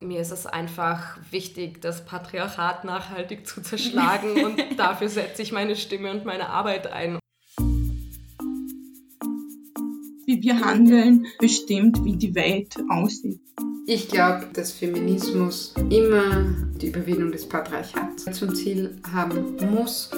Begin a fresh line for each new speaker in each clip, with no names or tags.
Mir ist es einfach wichtig, das Patriarchat nachhaltig zu zerschlagen und dafür setze ich meine Stimme und meine Arbeit ein.
Wie wir handeln, bestimmt, wie die Welt aussieht.
Ich glaube, dass Feminismus immer die Überwindung des Patriarchats zum Ziel haben muss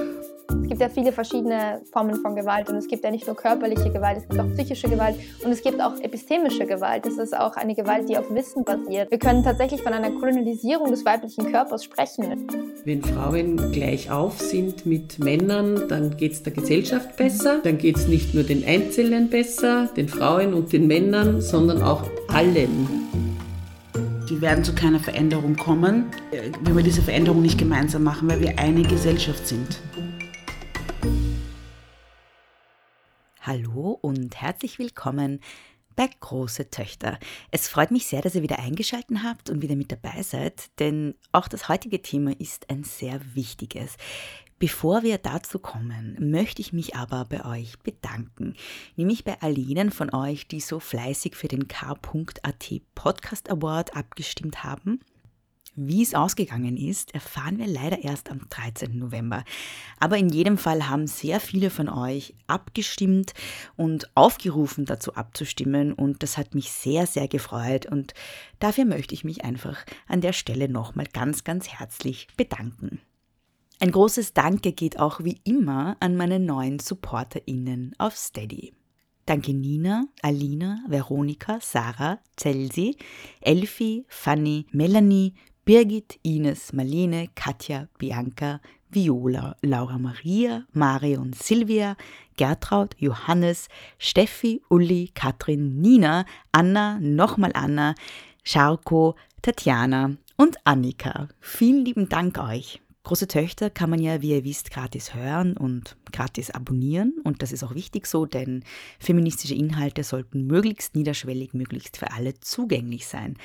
es gibt ja viele verschiedene Formen von Gewalt und es gibt ja nicht nur körperliche Gewalt, es gibt auch psychische Gewalt und es gibt auch epistemische Gewalt. Das ist auch eine Gewalt, die auf Wissen basiert. Wir können tatsächlich von einer Kolonialisierung des weiblichen Körpers sprechen.
Wenn Frauen gleich auf sind mit Männern, dann geht es der Gesellschaft besser. Dann geht es nicht nur den Einzelnen besser, den Frauen und den Männern, sondern auch allen.
Wir werden zu keiner Veränderung kommen, wenn wir diese Veränderung nicht gemeinsam machen, weil wir eine Gesellschaft sind.
Hallo und herzlich willkommen bei Große Töchter. Es freut mich sehr, dass ihr wieder eingeschaltet habt und wieder mit dabei seid, denn auch das heutige Thema ist ein sehr wichtiges. Bevor wir dazu kommen, möchte ich mich aber bei euch bedanken, nämlich bei all jenen von euch, die so fleißig für den K.at Podcast Award abgestimmt haben wie es ausgegangen ist, erfahren wir leider erst am 13. November. Aber in jedem Fall haben sehr viele von euch abgestimmt und aufgerufen, dazu abzustimmen. Und das hat mich sehr, sehr gefreut. Und dafür möchte ich mich einfach an der Stelle nochmal ganz, ganz herzlich bedanken. Ein großes Danke geht auch wie immer an meine neuen SupporterInnen auf Steady. Danke Nina, Alina, Veronika, Sarah, Celsi, Elfi, Fanny, Melanie, Birgit, Ines, Marlene, Katja, Bianca, Viola, Laura Maria, Marion, Silvia, Gertraud, Johannes, Steffi, Uli, Katrin, Nina, Anna, nochmal Anna, Scharko, Tatjana und Annika. Vielen lieben Dank euch. Große Töchter kann man ja, wie ihr wisst, gratis hören und gratis abonnieren. Und das ist auch wichtig so, denn feministische Inhalte sollten möglichst niederschwellig, möglichst für alle zugänglich sein.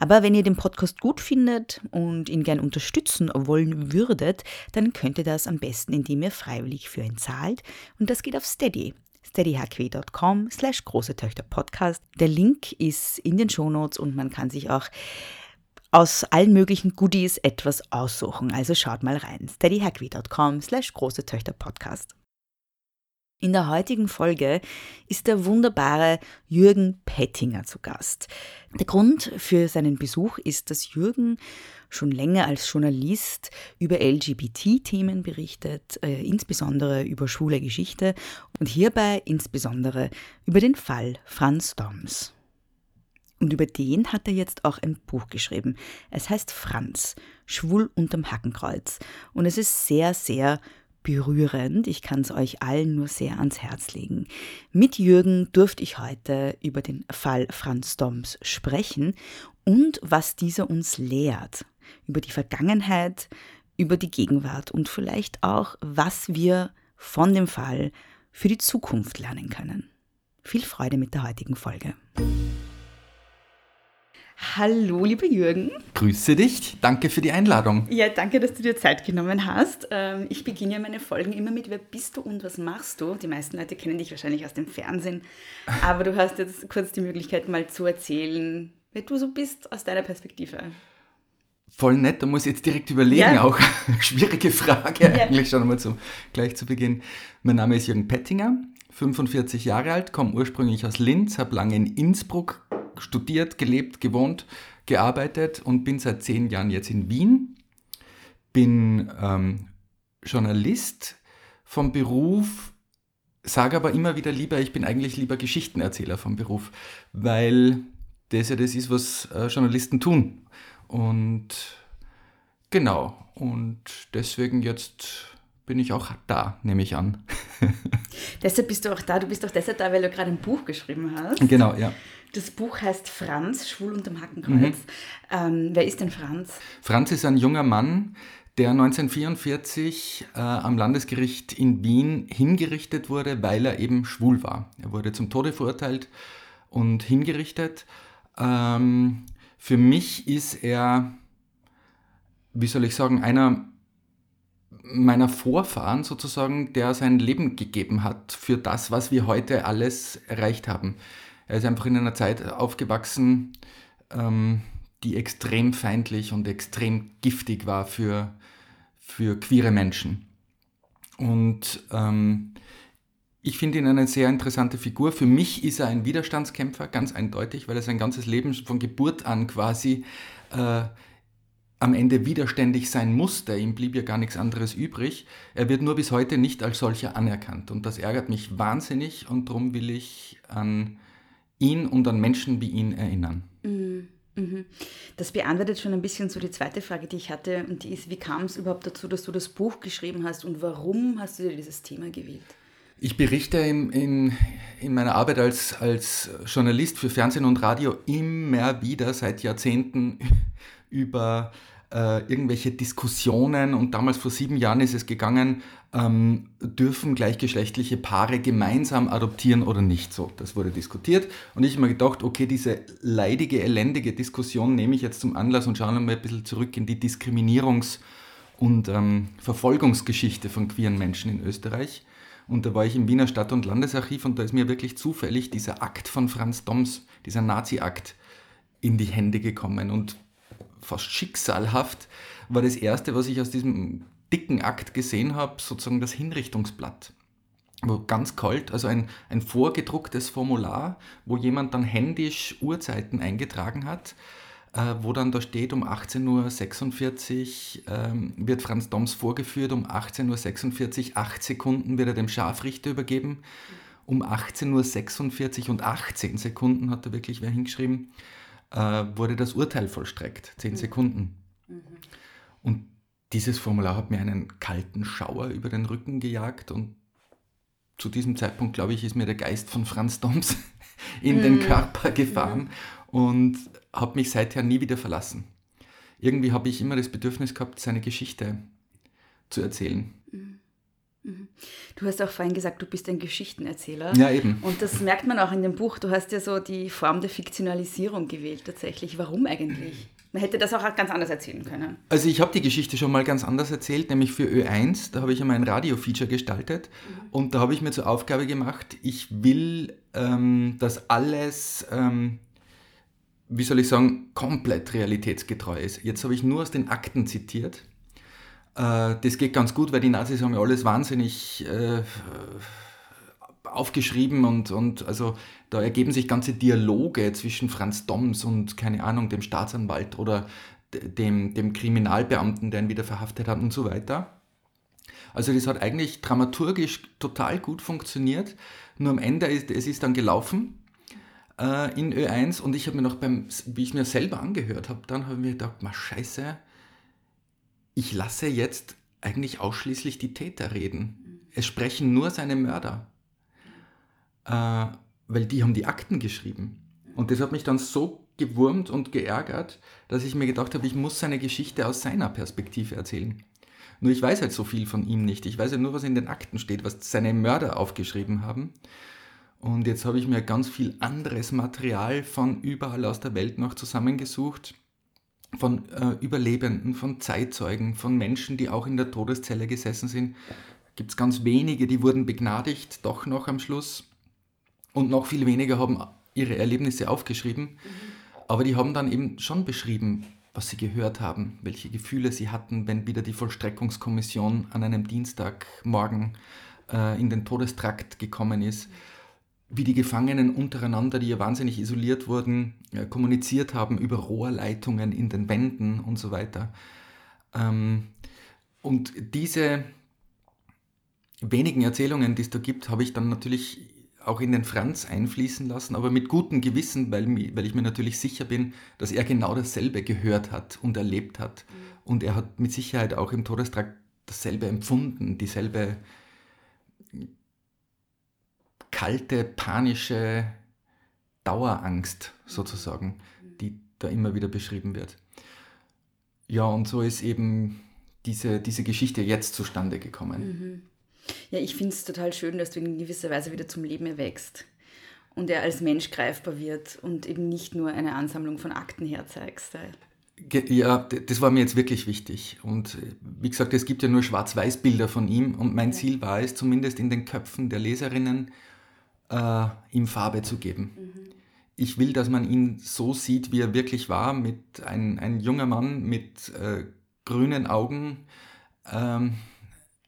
Aber wenn ihr den Podcast gut findet und ihn gern unterstützen wollen würdet, dann könnt ihr das am besten, indem ihr freiwillig für ihn zahlt. Und das geht auf Steady steadyhq.com slash große Töchter Podcast. Der Link ist in den Shownotes und man kann sich auch aus allen möglichen Goodies etwas aussuchen. Also schaut mal rein. steadyhackwe.com slash große Töchter Podcast. In der heutigen Folge ist der wunderbare Jürgen Pettinger zu Gast. Der Grund für seinen Besuch ist, dass Jürgen schon länger als Journalist über LGBT-Themen berichtet, äh, insbesondere über schwule Geschichte und hierbei insbesondere über den Fall Franz Doms. Und über den hat er jetzt auch ein Buch geschrieben. Es heißt Franz, Schwul unterm Hackenkreuz. Und es ist sehr, sehr berührend. Ich kann es euch allen nur sehr ans Herz legen. Mit Jürgen durfte ich heute über den Fall Franz Doms sprechen und was dieser uns lehrt. Über die Vergangenheit, über die Gegenwart und vielleicht auch, was wir von dem Fall für die Zukunft lernen können. Viel Freude mit der heutigen Folge. Hallo, lieber Jürgen.
Grüße dich. Danke für die Einladung.
Ja, danke, dass du dir Zeit genommen hast. Ähm, ich beginne meine Folgen immer mit Wer bist du und was machst du? Die meisten Leute kennen dich wahrscheinlich aus dem Fernsehen. Aber du hast jetzt kurz die Möglichkeit, mal zu erzählen, wer du so bist aus deiner Perspektive.
Voll nett, da muss ich jetzt direkt überlegen, ja. auch schwierige Frage ja. eigentlich schon einmal zum, gleich zu Beginn. Mein Name ist Jürgen Pettinger, 45 Jahre alt, komme ursprünglich aus Linz, habe lange in Innsbruck studiert, gelebt, gewohnt, gearbeitet und bin seit zehn Jahren jetzt in Wien. Bin ähm, Journalist vom Beruf, sage aber immer wieder lieber, ich bin eigentlich lieber Geschichtenerzähler vom Beruf, weil das ja das ist, was äh, Journalisten tun. Und genau, und deswegen jetzt bin ich auch da, nehme ich an.
deshalb bist du auch da. Du bist auch deshalb da, weil du gerade ein Buch geschrieben hast.
Genau, ja.
Das Buch heißt Franz, Schwul unterm Hackenkreuz. Mhm. Ähm, wer ist denn Franz?
Franz ist ein junger Mann, der 1944 äh, am Landesgericht in Wien hingerichtet wurde, weil er eben schwul war. Er wurde zum Tode verurteilt und hingerichtet. Ähm, für mich ist er, wie soll ich sagen, einer meiner Vorfahren sozusagen, der sein Leben gegeben hat für das, was wir heute alles erreicht haben. Er ist einfach in einer Zeit aufgewachsen, ähm, die extrem feindlich und extrem giftig war für, für queere Menschen. Und ähm, ich finde ihn eine sehr interessante Figur. Für mich ist er ein Widerstandskämpfer, ganz eindeutig, weil er sein ganzes Leben von Geburt an quasi äh, am Ende widerständig sein musste. Ihm blieb ja gar nichts anderes übrig. Er wird nur bis heute nicht als solcher anerkannt. Und das ärgert mich wahnsinnig und darum will ich an ihn und an Menschen wie ihn erinnern.
Mhm. Mhm. Das beantwortet schon ein bisschen so die zweite Frage, die ich hatte. Und die ist, wie kam es überhaupt dazu, dass du das Buch geschrieben hast und warum hast du dir dieses Thema gewählt?
Ich berichte in, in, in, meiner Arbeit als, als Journalist für Fernsehen und Radio immer wieder seit Jahrzehnten über äh, irgendwelche Diskussionen und damals vor sieben Jahren ist es gegangen, ähm, dürfen gleichgeschlechtliche Paare gemeinsam adoptieren oder nicht. So, das wurde diskutiert und ich habe mir gedacht, okay, diese leidige, elendige Diskussion nehme ich jetzt zum Anlass und schaue mal ein bisschen zurück in die Diskriminierungs- und ähm, Verfolgungsgeschichte von queeren Menschen in Österreich. Und da war ich im Wiener Stadt- und Landesarchiv und da ist mir wirklich zufällig dieser Akt von Franz Doms, dieser Nazi-Akt, in die Hände gekommen. Und fast schicksalhaft war das erste, was ich aus diesem dicken Akt gesehen habe, sozusagen das Hinrichtungsblatt. Wo ganz kalt, also ein, ein vorgedrucktes Formular, wo jemand dann händisch Uhrzeiten eingetragen hat, äh, wo dann da steht, um 18.46 Uhr ähm, wird Franz Doms vorgeführt, um 18.46 Uhr, 8 Sekunden wird er dem Scharfrichter übergeben, um 18.46 Uhr und 18 Sekunden hat er wirklich wer hingeschrieben, äh, wurde das Urteil vollstreckt, 10 mhm. Sekunden. Mhm. Und dieses Formular hat mir einen kalten Schauer über den Rücken gejagt und zu diesem Zeitpunkt, glaube ich, ist mir der Geist von Franz Doms in mhm. den Körper gefahren mhm. und habe mich seither nie wieder verlassen. Irgendwie habe ich immer das Bedürfnis gehabt, seine Geschichte zu erzählen. Mhm.
Du hast auch vorhin gesagt, du bist ein Geschichtenerzähler.
Ja, eben.
Und das merkt man auch in dem Buch. Du hast ja so die Form der Fiktionalisierung gewählt tatsächlich. Warum eigentlich? Man hätte das auch ganz anders erzählen können.
Also ich habe die Geschichte schon mal ganz anders erzählt, nämlich für Ö1. Da habe ich einmal ein Radio-Feature gestaltet mhm. und da habe ich mir zur Aufgabe gemacht, ich will, ähm, dass alles, ähm, wie soll ich sagen, komplett realitätsgetreu ist. Jetzt habe ich nur aus den Akten zitiert das geht ganz gut, weil die Nazis haben ja alles wahnsinnig äh, aufgeschrieben und, und also da ergeben sich ganze Dialoge zwischen Franz Doms und, keine Ahnung, dem Staatsanwalt oder dem, dem Kriminalbeamten, der ihn wieder verhaftet hat und so weiter. Also das hat eigentlich dramaturgisch total gut funktioniert. Nur am Ende ist es ist dann gelaufen äh, in Ö1 und ich habe mir noch beim, wie ich mir selber angehört habe, dann habe ich mir gedacht, ma scheiße, ich lasse jetzt eigentlich ausschließlich die Täter reden. Es sprechen nur seine Mörder, äh, weil die haben die Akten geschrieben. Und das hat mich dann so gewurmt und geärgert, dass ich mir gedacht habe, ich muss seine Geschichte aus seiner Perspektive erzählen. Nur ich weiß halt so viel von ihm nicht. Ich weiß ja nur, was in den Akten steht, was seine Mörder aufgeschrieben haben. Und jetzt habe ich mir ganz viel anderes Material von überall aus der Welt noch zusammengesucht von äh, Überlebenden, von Zeitzeugen, von Menschen, die auch in der Todeszelle gesessen sind. Gibt es ganz wenige, die wurden begnadigt, doch noch am Schluss. Und noch viel weniger haben ihre Erlebnisse aufgeschrieben. Mhm. Aber die haben dann eben schon beschrieben, was sie gehört haben, welche Gefühle sie hatten, wenn wieder die Vollstreckungskommission an einem Dienstagmorgen äh, in den Todestrakt gekommen ist. Mhm wie die Gefangenen untereinander, die ja wahnsinnig isoliert wurden, ja, kommuniziert haben über Rohrleitungen in den Wänden und so weiter. Ähm, und diese wenigen Erzählungen, die es da gibt, habe ich dann natürlich auch in den Franz einfließen lassen, aber mit gutem Gewissen, weil, weil ich mir natürlich sicher bin, dass er genau dasselbe gehört hat und erlebt hat. Mhm. Und er hat mit Sicherheit auch im Todestrakt dasselbe empfunden, dieselbe kalte, panische Dauerangst sozusagen, die da immer wieder beschrieben wird. Ja, und so ist eben diese, diese Geschichte jetzt zustande gekommen.
Mhm. Ja, ich finde es total schön, dass du in gewisser Weise wieder zum Leben erwächst und er als Mensch greifbar wird und eben nicht nur eine Ansammlung von Akten herzeigst.
Ja, das war mir jetzt wirklich wichtig. Und wie gesagt, es gibt ja nur Schwarz-Weiß-Bilder von ihm und mein Ziel war es, zumindest in den Köpfen der Leserinnen, äh, ihm Farbe zu geben. Mhm. ich will, dass man ihn so sieht, wie er wirklich war, mit ein, ein junger Mann mit äh, grünen Augen, ähm,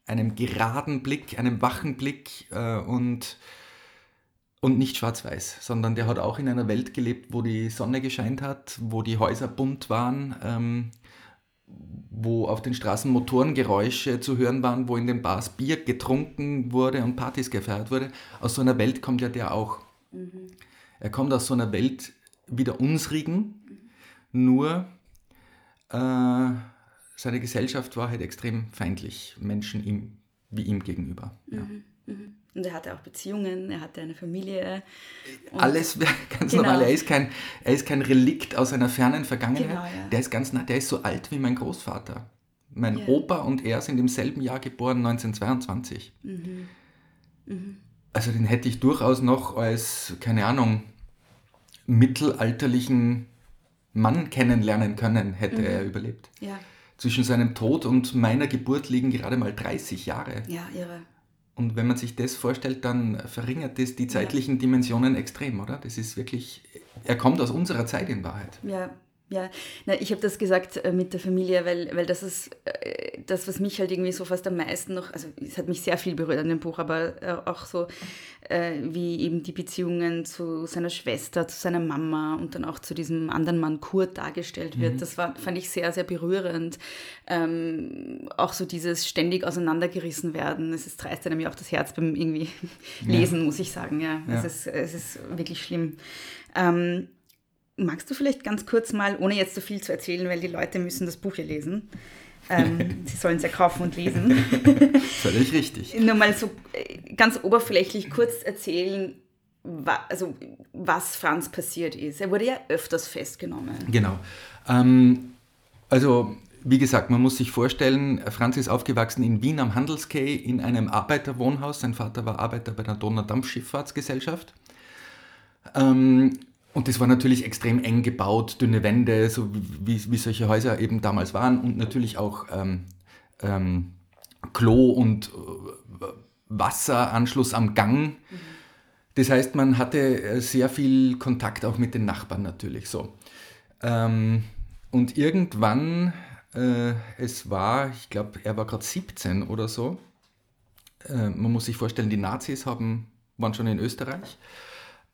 einem geraden Blick, einem wachen Blick äh, und, und nicht schwarz-weiß, sondern der hat auch in einer Welt gelebt, wo die Sonne gescheint hat, wo die Häuser bunt waren, ähm, wo auf den Straßen Motorengeräusche zu hören waren, wo in den Bars Bier getrunken wurde und Partys gefeiert wurde. Aus so einer Welt kommt ja der auch. Mhm. Er kommt aus so einer Welt wie der unsrigen, nur äh, seine Gesellschaft war halt extrem feindlich, Menschen ihm, wie ihm gegenüber. Ja. Mhm.
Und er hatte auch Beziehungen, er hatte eine Familie.
Alles ganz genau. normal. Er ist, kein, er ist kein Relikt aus einer fernen Vergangenheit. Genau, ja. Der ist ganz der ist so alt wie mein Großvater. Mein ja. Opa und er sind im selben Jahr geboren, 1922. Mhm. Mhm. Also den hätte ich durchaus noch als, keine Ahnung, mittelalterlichen Mann kennenlernen können, hätte mhm. er überlebt. Ja. Zwischen seinem Tod und meiner Geburt liegen gerade mal 30 Jahre.
Ja, irre.
Und wenn man sich das vorstellt, dann verringert das die zeitlichen ja. Dimensionen extrem, oder? Das ist wirklich, er kommt aus unserer Zeit in Wahrheit.
Ja, ja, Na, ich habe das gesagt äh, mit der Familie, weil, weil das ist äh, das, was mich halt irgendwie so fast am meisten noch, also es hat mich sehr viel berührt an dem Buch, aber äh, auch so, äh, wie eben die Beziehungen zu seiner Schwester, zu seiner Mama und dann auch zu diesem anderen Mann Kurt dargestellt wird. Mhm. Das war, fand ich sehr, sehr berührend. Ähm, auch so dieses ständig auseinandergerissen werden. Es ist dreist nämlich auch das Herz beim irgendwie Lesen, ja. muss ich sagen. Ja, ja. Es, ist, es ist wirklich schlimm. Ähm, Magst du vielleicht ganz kurz mal, ohne jetzt so viel zu erzählen, weil die Leute müssen das Buch ja lesen. Ähm, sie sollen es ja kaufen und lesen.
Völlig richtig.
Nur mal so äh, ganz oberflächlich kurz erzählen, wa also, was Franz passiert ist. Er wurde ja öfters festgenommen.
Genau. Ähm, also, wie gesagt, man muss sich vorstellen, Franz ist aufgewachsen in Wien am Handelskay in einem Arbeiterwohnhaus. Sein Vater war Arbeiter bei der Donaudampfschifffahrtsgesellschaft. Ähm, und das war natürlich extrem eng gebaut, dünne Wände, so wie, wie solche Häuser eben damals waren und natürlich auch ähm, ähm, Klo und äh, Wasseranschluss am Gang. Mhm. Das heißt, man hatte äh, sehr viel Kontakt auch mit den Nachbarn natürlich so. Ähm, und irgendwann, äh, es war, ich glaube, er war gerade 17 oder so. Äh, man muss sich vorstellen, die Nazis haben, waren schon in Österreich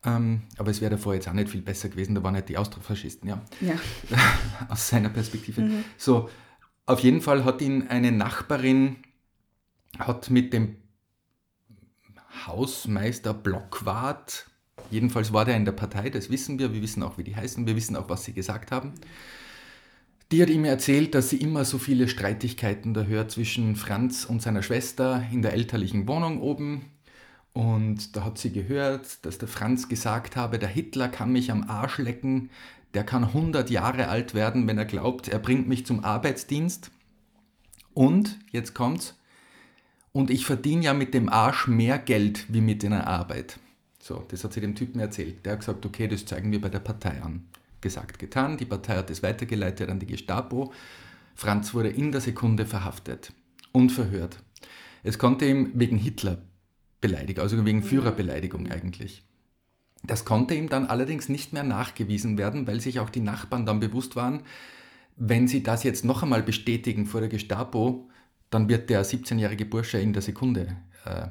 ähm, aber es wäre davor jetzt auch nicht viel besser gewesen, da waren nicht die Austrofaschisten, ja. ja. Aus seiner Perspektive. Mhm. So, auf jeden Fall hat ihn eine Nachbarin, hat mit dem Hausmeister Blockwart, jedenfalls war der in der Partei, das wissen wir, wir wissen auch, wie die heißen, wir wissen auch, was sie gesagt haben. Die hat ihm erzählt, dass sie immer so viele Streitigkeiten da hört zwischen Franz und seiner Schwester in der elterlichen Wohnung oben und da hat sie gehört, dass der Franz gesagt habe, der Hitler kann mich am Arsch lecken, der kann 100 Jahre alt werden, wenn er glaubt, er bringt mich zum Arbeitsdienst. Und, jetzt kommt's, und ich verdiene ja mit dem Arsch mehr Geld wie mit einer Arbeit. So, das hat sie dem Typen erzählt. Der hat gesagt, okay, das zeigen wir bei der Partei an. Gesagt, getan. Die Partei hat es weitergeleitet an die Gestapo. Franz wurde in der Sekunde verhaftet und verhört. Es konnte ihm wegen Hitler Beleidigung, also wegen Führerbeleidigung eigentlich. Das konnte ihm dann allerdings nicht mehr nachgewiesen werden, weil sich auch die Nachbarn dann bewusst waren, wenn sie das jetzt noch einmal bestätigen vor der Gestapo, dann wird der 17-jährige Bursche in der Sekunde äh,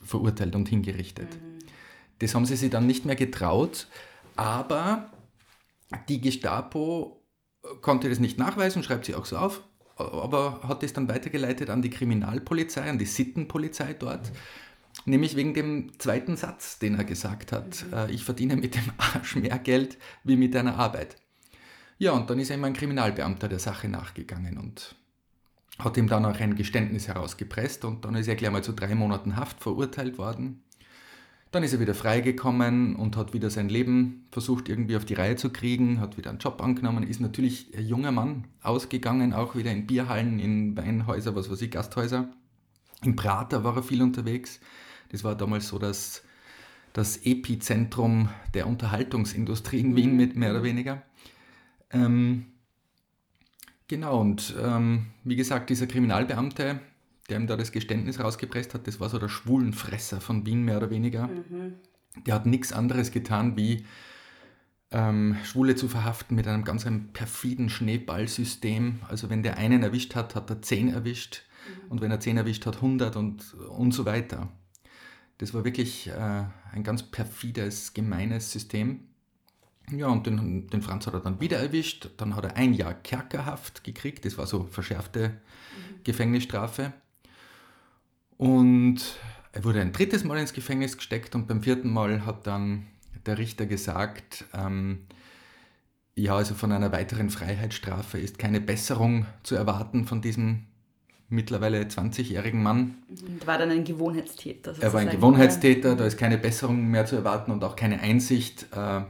verurteilt und hingerichtet. Mhm. Das haben sie sich dann nicht mehr getraut, aber die Gestapo konnte das nicht nachweisen, schreibt sie auch so auf, aber hat das dann weitergeleitet an die Kriminalpolizei, an die Sittenpolizei dort. Mhm Nämlich wegen dem zweiten Satz, den er gesagt hat. Mhm. Äh, ich verdiene mit dem Arsch mehr Geld wie mit einer Arbeit. Ja, und dann ist ihm ein Kriminalbeamter der Sache nachgegangen und hat ihm dann auch ein Geständnis herausgepresst und dann ist er gleich mal zu drei Monaten Haft verurteilt worden. Dann ist er wieder freigekommen und hat wieder sein Leben versucht irgendwie auf die Reihe zu kriegen, hat wieder einen Job angenommen, ist natürlich ein junger Mann ausgegangen, auch wieder in Bierhallen, in Weinhäuser, was weiß ich, Gasthäuser. Im Prater war er viel unterwegs. Das war damals so das, das Epizentrum der Unterhaltungsindustrie in Wien, mit mehr oder weniger. Ähm, genau, und ähm, wie gesagt, dieser Kriminalbeamte, der ihm da das Geständnis rausgepresst hat, das war so der Schwulenfresser von Wien, mehr oder weniger. Mhm. Der hat nichts anderes getan, wie ähm, Schwule zu verhaften mit einem ganz einem perfiden Schneeballsystem. Also wenn der einen erwischt hat, hat er zehn erwischt und wenn er zehn erwischt hat, 100 und, und so weiter. Das war wirklich äh, ein ganz perfides, gemeines System. Ja, und den, den, Franz hat er dann wieder erwischt. Dann hat er ein Jahr Kerkerhaft gekriegt. Das war so verschärfte mhm. Gefängnisstrafe. Und er wurde ein drittes Mal ins Gefängnis gesteckt und beim vierten Mal hat dann der Richter gesagt, ähm, ja, also von einer weiteren Freiheitsstrafe ist keine Besserung zu erwarten von diesem mittlerweile 20-jährigen Mann.
Und war dann ein Gewohnheitstäter.
Er war ein Gewohnheitstäter, da ist keine Besserung mehr zu erwarten und auch keine Einsicht. Äh,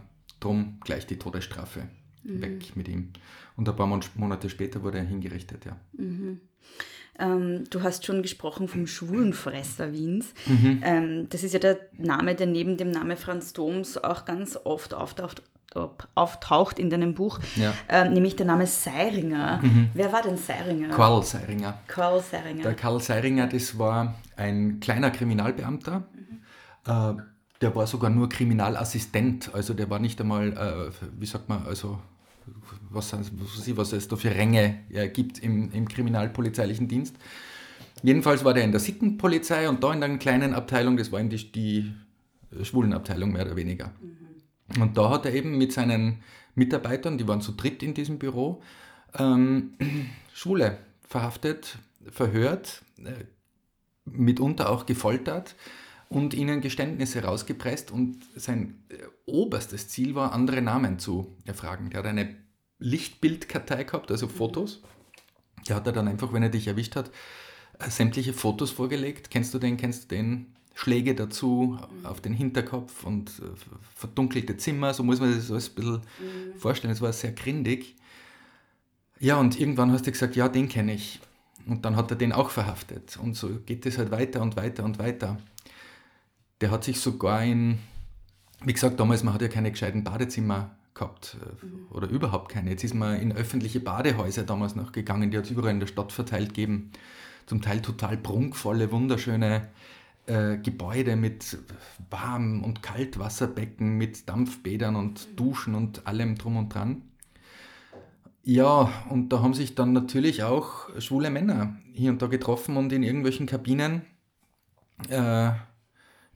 drum gleich die Todesstrafe mhm. weg mit ihm. Und ein paar Monate später wurde er hingerichtet, ja.
Mhm. Ähm, du hast schon gesprochen vom Schwulenfresser Wiens. Mhm. Ähm, das ist ja der Name, der neben dem Namen Franz Doms auch ganz oft auftaucht, auftaucht in deinem Buch, ja. äh, nämlich der Name Seiringer. Mhm. Wer war denn Seiringer?
Karl Seiringer.
Karl Seiringer.
Der Karl Seiringer, das war ein kleiner Kriminalbeamter. Mhm. Äh, der war sogar nur Kriminalassistent, also der war nicht einmal, äh, wie sagt man, also was, was es da für Ränge äh, gibt im, im kriminalpolizeilichen Dienst. Jedenfalls war der in der Sittenpolizei und da in einer kleinen Abteilung, das war in die, die Schwulenabteilung mehr oder weniger. Mhm. Und da hat er eben mit seinen Mitarbeitern, die waren zu dritt in diesem Büro, ähm, Schwule verhaftet, verhört, äh, mitunter auch gefoltert und ihnen Geständnisse rausgepresst. Und sein äh, oberstes Ziel war, andere Namen zu erfragen. Der hat eine Lichtbildkartei gehabt, also Fotos. Der hat er dann einfach, wenn er dich erwischt hat, äh, sämtliche Fotos vorgelegt. Kennst du den, kennst du den? Schläge dazu auf den Hinterkopf und äh, verdunkelte Zimmer, so muss man sich das alles ein bisschen mhm. vorstellen. Es war sehr grindig. Ja, und irgendwann hast du gesagt, ja, den kenne ich. Und dann hat er den auch verhaftet. Und so geht es halt weiter und weiter und weiter. Der hat sich sogar in, wie gesagt, damals, man hat ja keine gescheiten Badezimmer gehabt äh, mhm. oder überhaupt keine. Jetzt ist man in öffentliche Badehäuser damals noch gegangen, die hat es überall in der Stadt verteilt gegeben. Zum Teil total prunkvolle, wunderschöne äh, Gebäude mit Warm- und Kaltwasserbecken, mit Dampfbädern und Duschen und allem drum und dran. Ja, und da haben sich dann natürlich auch schwule Männer hier und da getroffen und in irgendwelchen Kabinen äh,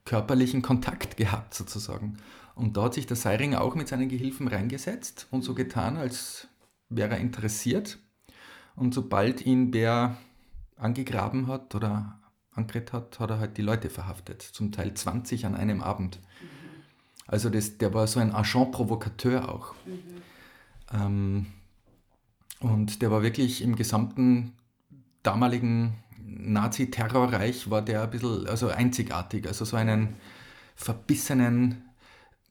körperlichen Kontakt gehabt sozusagen. Und da hat sich der Seiringer auch mit seinen Gehilfen reingesetzt und so getan, als wäre er interessiert. Und sobald ihn wer angegraben hat oder angeredet hat, hat er halt die Leute verhaftet. Zum Teil 20 an einem Abend. Mhm. Also das, der war so ein Agent Provokateur auch. Mhm. Ähm, und der war wirklich im gesamten damaligen Nazi-Terrorreich war der ein bisschen also einzigartig. Also so einen verbissenen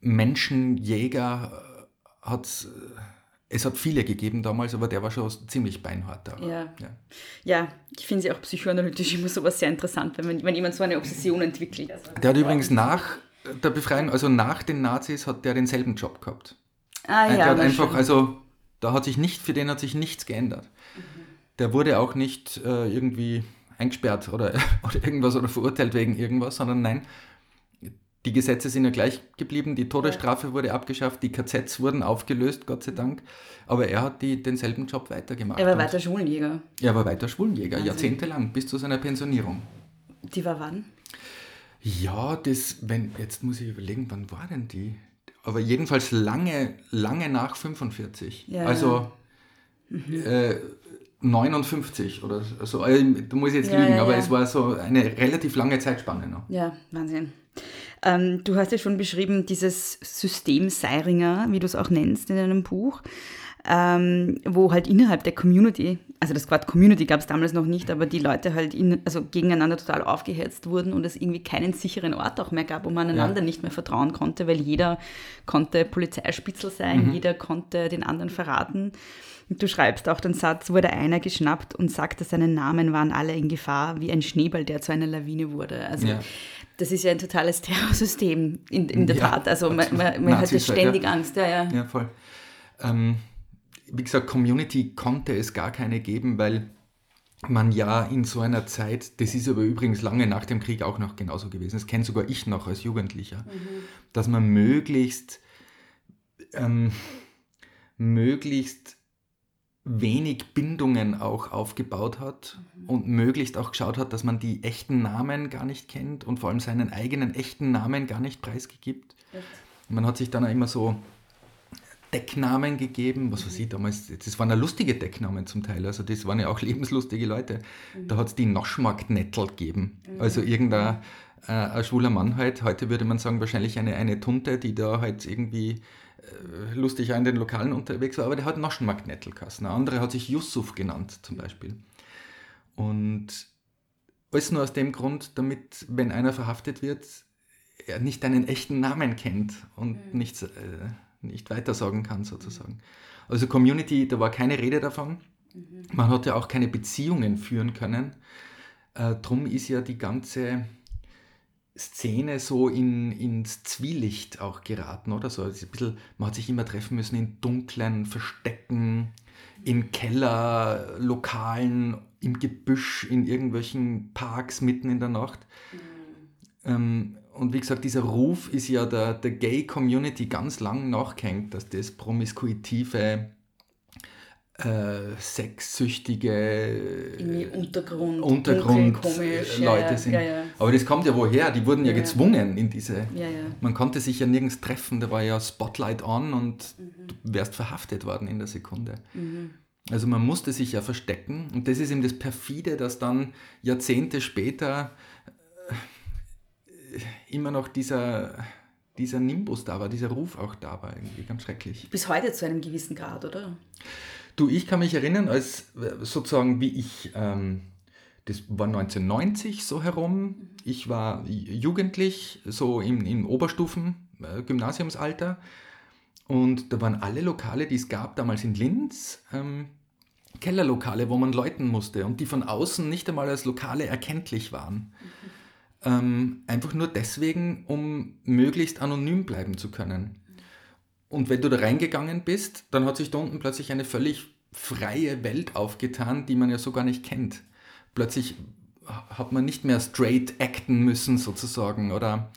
Menschenjäger hat es es hat viele gegeben damals, aber der war schon ziemlich beinhart.
Ja. ja. ja, ich finde sie auch psychoanalytisch immer sowas sehr interessant, wenn, man, wenn jemand so eine Obsession entwickelt.
Der hat übrigens nach der Befreiung, also nach den Nazis, hat der denselben Job gehabt. Ah, ja, der hat einfach, schön. also da hat sich nicht, für den hat sich nichts geändert. Mhm. Der wurde auch nicht äh, irgendwie eingesperrt oder, oder irgendwas oder verurteilt wegen irgendwas, sondern nein, die Gesetze sind ja gleich geblieben, die Todesstrafe ja. wurde abgeschafft, die KZs wurden aufgelöst, Gott sei Dank. Aber er hat die, denselben Job weitergemacht.
Er war weiter Schwulenjäger.
Er war weiter Schwulenjäger, also. jahrzehntelang, bis zu seiner Pensionierung.
Die war wann?
Ja, das, wenn, jetzt muss ich überlegen, wann war denn die? Aber jedenfalls lange, lange nach 45. Ja. Also mhm. äh, 59 oder so. Also, da muss ich jetzt ja, lügen, ja, aber es war so eine relativ lange Zeitspanne noch.
Ja, Wahnsinn. Ähm, du hast ja schon beschrieben, dieses System Seiringer, wie du es auch nennst in deinem Buch, ähm, wo halt innerhalb der Community, also das Wort Community gab es damals noch nicht, aber die Leute halt in, also gegeneinander total aufgehetzt wurden und es irgendwie keinen sicheren Ort auch mehr gab, wo man einander ja. nicht mehr vertrauen konnte, weil jeder konnte Polizeispitzel sein, mhm. jeder konnte den anderen verraten. Du schreibst auch den Satz, wurde einer geschnappt und sagte, seinen Namen waren alle in Gefahr, wie ein Schneeball, der zu einer Lawine wurde. Also ja. Das ist ja ein totales Terrorsystem in, in der ja, Tat. Also man, man, man hat ja ständig ja. Angst. Ja,
ja. ja voll. Ähm, wie gesagt, Community konnte es gar keine geben, weil man ja in so einer Zeit, das ist aber übrigens lange nach dem Krieg auch noch genauso gewesen, das kenne sogar ich noch als Jugendlicher, mhm. dass man möglichst ähm, möglichst wenig Bindungen auch aufgebaut hat mhm. und möglichst auch geschaut hat, dass man die echten Namen gar nicht kennt und vor allem seinen eigenen echten Namen gar nicht preisgibt. Man hat sich dann auch immer so Decknamen gegeben, was weiß ich damals, das waren ja lustige Decknamen zum Teil, also das waren ja auch lebenslustige Leute. Da hat es die Noschmarkt-Nettel gegeben, also irgendein äh, ein schwuler Mann halt, heute würde man sagen wahrscheinlich eine, eine Tunte, die da halt irgendwie äh, lustig auch in den Lokalen unterwegs war, aber der hat Noschenmarkt-Nettel Ein anderer hat sich Yusuf genannt zum Beispiel. Und alles nur aus dem Grund, damit, wenn einer verhaftet wird, er nicht einen echten Namen kennt und mhm. nichts... Äh, nicht weitersagen kann sozusagen. Also Community, da war keine Rede davon. Mhm. Man hat ja auch keine Beziehungen führen können. Äh, drum ist ja die ganze Szene so in, ins Zwielicht auch geraten, oder? So, also ein bisschen, man hat sich immer treffen müssen in dunklen Verstecken, in Keller, Lokalen, im Gebüsch, in irgendwelchen Parks mitten in der Nacht. Mhm. Ähm, und wie gesagt, dieser Ruf ist ja der, der Gay-Community ganz lang nachgehängt, dass das promiskuitive, äh, sexsüchtige
Untergrund,
Untergrund komisch, Leute ja, sind. Ja, ja. Aber das kommt ja woher? Die wurden ja, gezwungen in diese. Man konnte sich ja nirgends treffen, da war ja Spotlight on und mhm. du wärst verhaftet worden in der Sekunde. Mhm. Also man musste sich ja verstecken und das ist eben das perfide, dass dann Jahrzehnte später immer noch dieser, dieser Nimbus da war, dieser Ruf auch da war, irgendwie ganz schrecklich.
Bis heute zu einem gewissen Grad, oder?
Du, ich kann mich erinnern, als sozusagen wie ich, ähm, das war 1990 so herum, ich war jugendlich, so im, im Oberstufen-Gymnasiumsalter äh, und da waren alle Lokale, die es gab, damals in Linz, ähm, Kellerlokale, wo man läuten musste und die von außen nicht einmal als Lokale erkenntlich waren. Ähm, einfach nur deswegen, um möglichst anonym bleiben zu können. Und wenn du da reingegangen bist, dann hat sich da unten plötzlich eine völlig freie Welt aufgetan, die man ja so gar nicht kennt. Plötzlich hat man nicht mehr straight acten müssen sozusagen oder,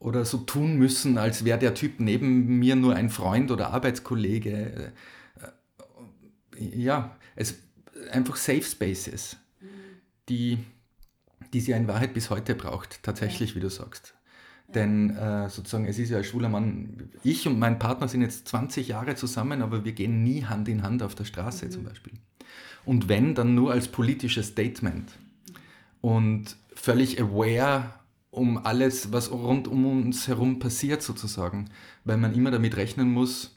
oder so tun müssen, als wäre der Typ neben mir nur ein Freund oder Arbeitskollege. Äh, ja, es einfach Safe Spaces, die die sie ja in Wahrheit bis heute braucht, tatsächlich, wie du sagst. Denn äh, sozusagen, es ist ja ein schwuler Mann. Ich und mein Partner sind jetzt 20 Jahre zusammen, aber wir gehen nie Hand in Hand auf der Straße mhm. zum Beispiel. Und wenn, dann nur als politisches Statement. Und völlig aware um alles, was rund um uns herum passiert sozusagen. Weil man immer damit rechnen muss,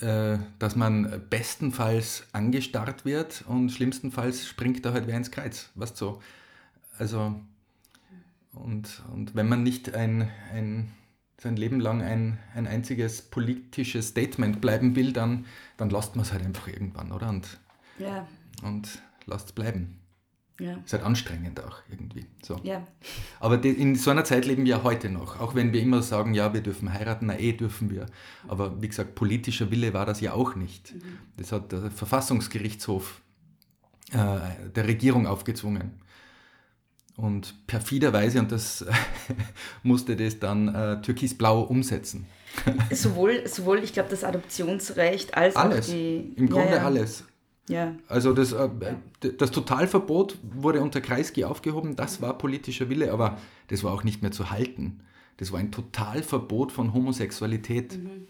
äh, dass man bestenfalls angestarrt wird und schlimmstenfalls springt da halt wer ins Kreuz. Weißt so. Also, und, und wenn man nicht ein, ein, sein Leben lang ein, ein einziges politisches Statement bleiben will, dann, dann lasst man es halt einfach irgendwann, oder? Und, ja. und lasst es bleiben. Ja. Ist halt anstrengend auch irgendwie. So. Ja. Aber die, in so einer Zeit leben wir heute noch. Auch wenn wir immer sagen, ja, wir dürfen heiraten, na eh dürfen wir. Aber wie gesagt, politischer Wille war das ja auch nicht. Mhm. Das hat der Verfassungsgerichtshof äh, der Regierung aufgezwungen. Und perfiderweise, und das musste das dann äh, türkisblau umsetzen.
sowohl, sowohl, ich glaube, das Adoptionsrecht als
alles.
auch die.
Im Grunde ja, ja. alles. Ja. Also das, äh, das Totalverbot wurde unter Kreisky aufgehoben, das war politischer Wille, aber das war auch nicht mehr zu halten. Das war ein Totalverbot von Homosexualität. Mhm.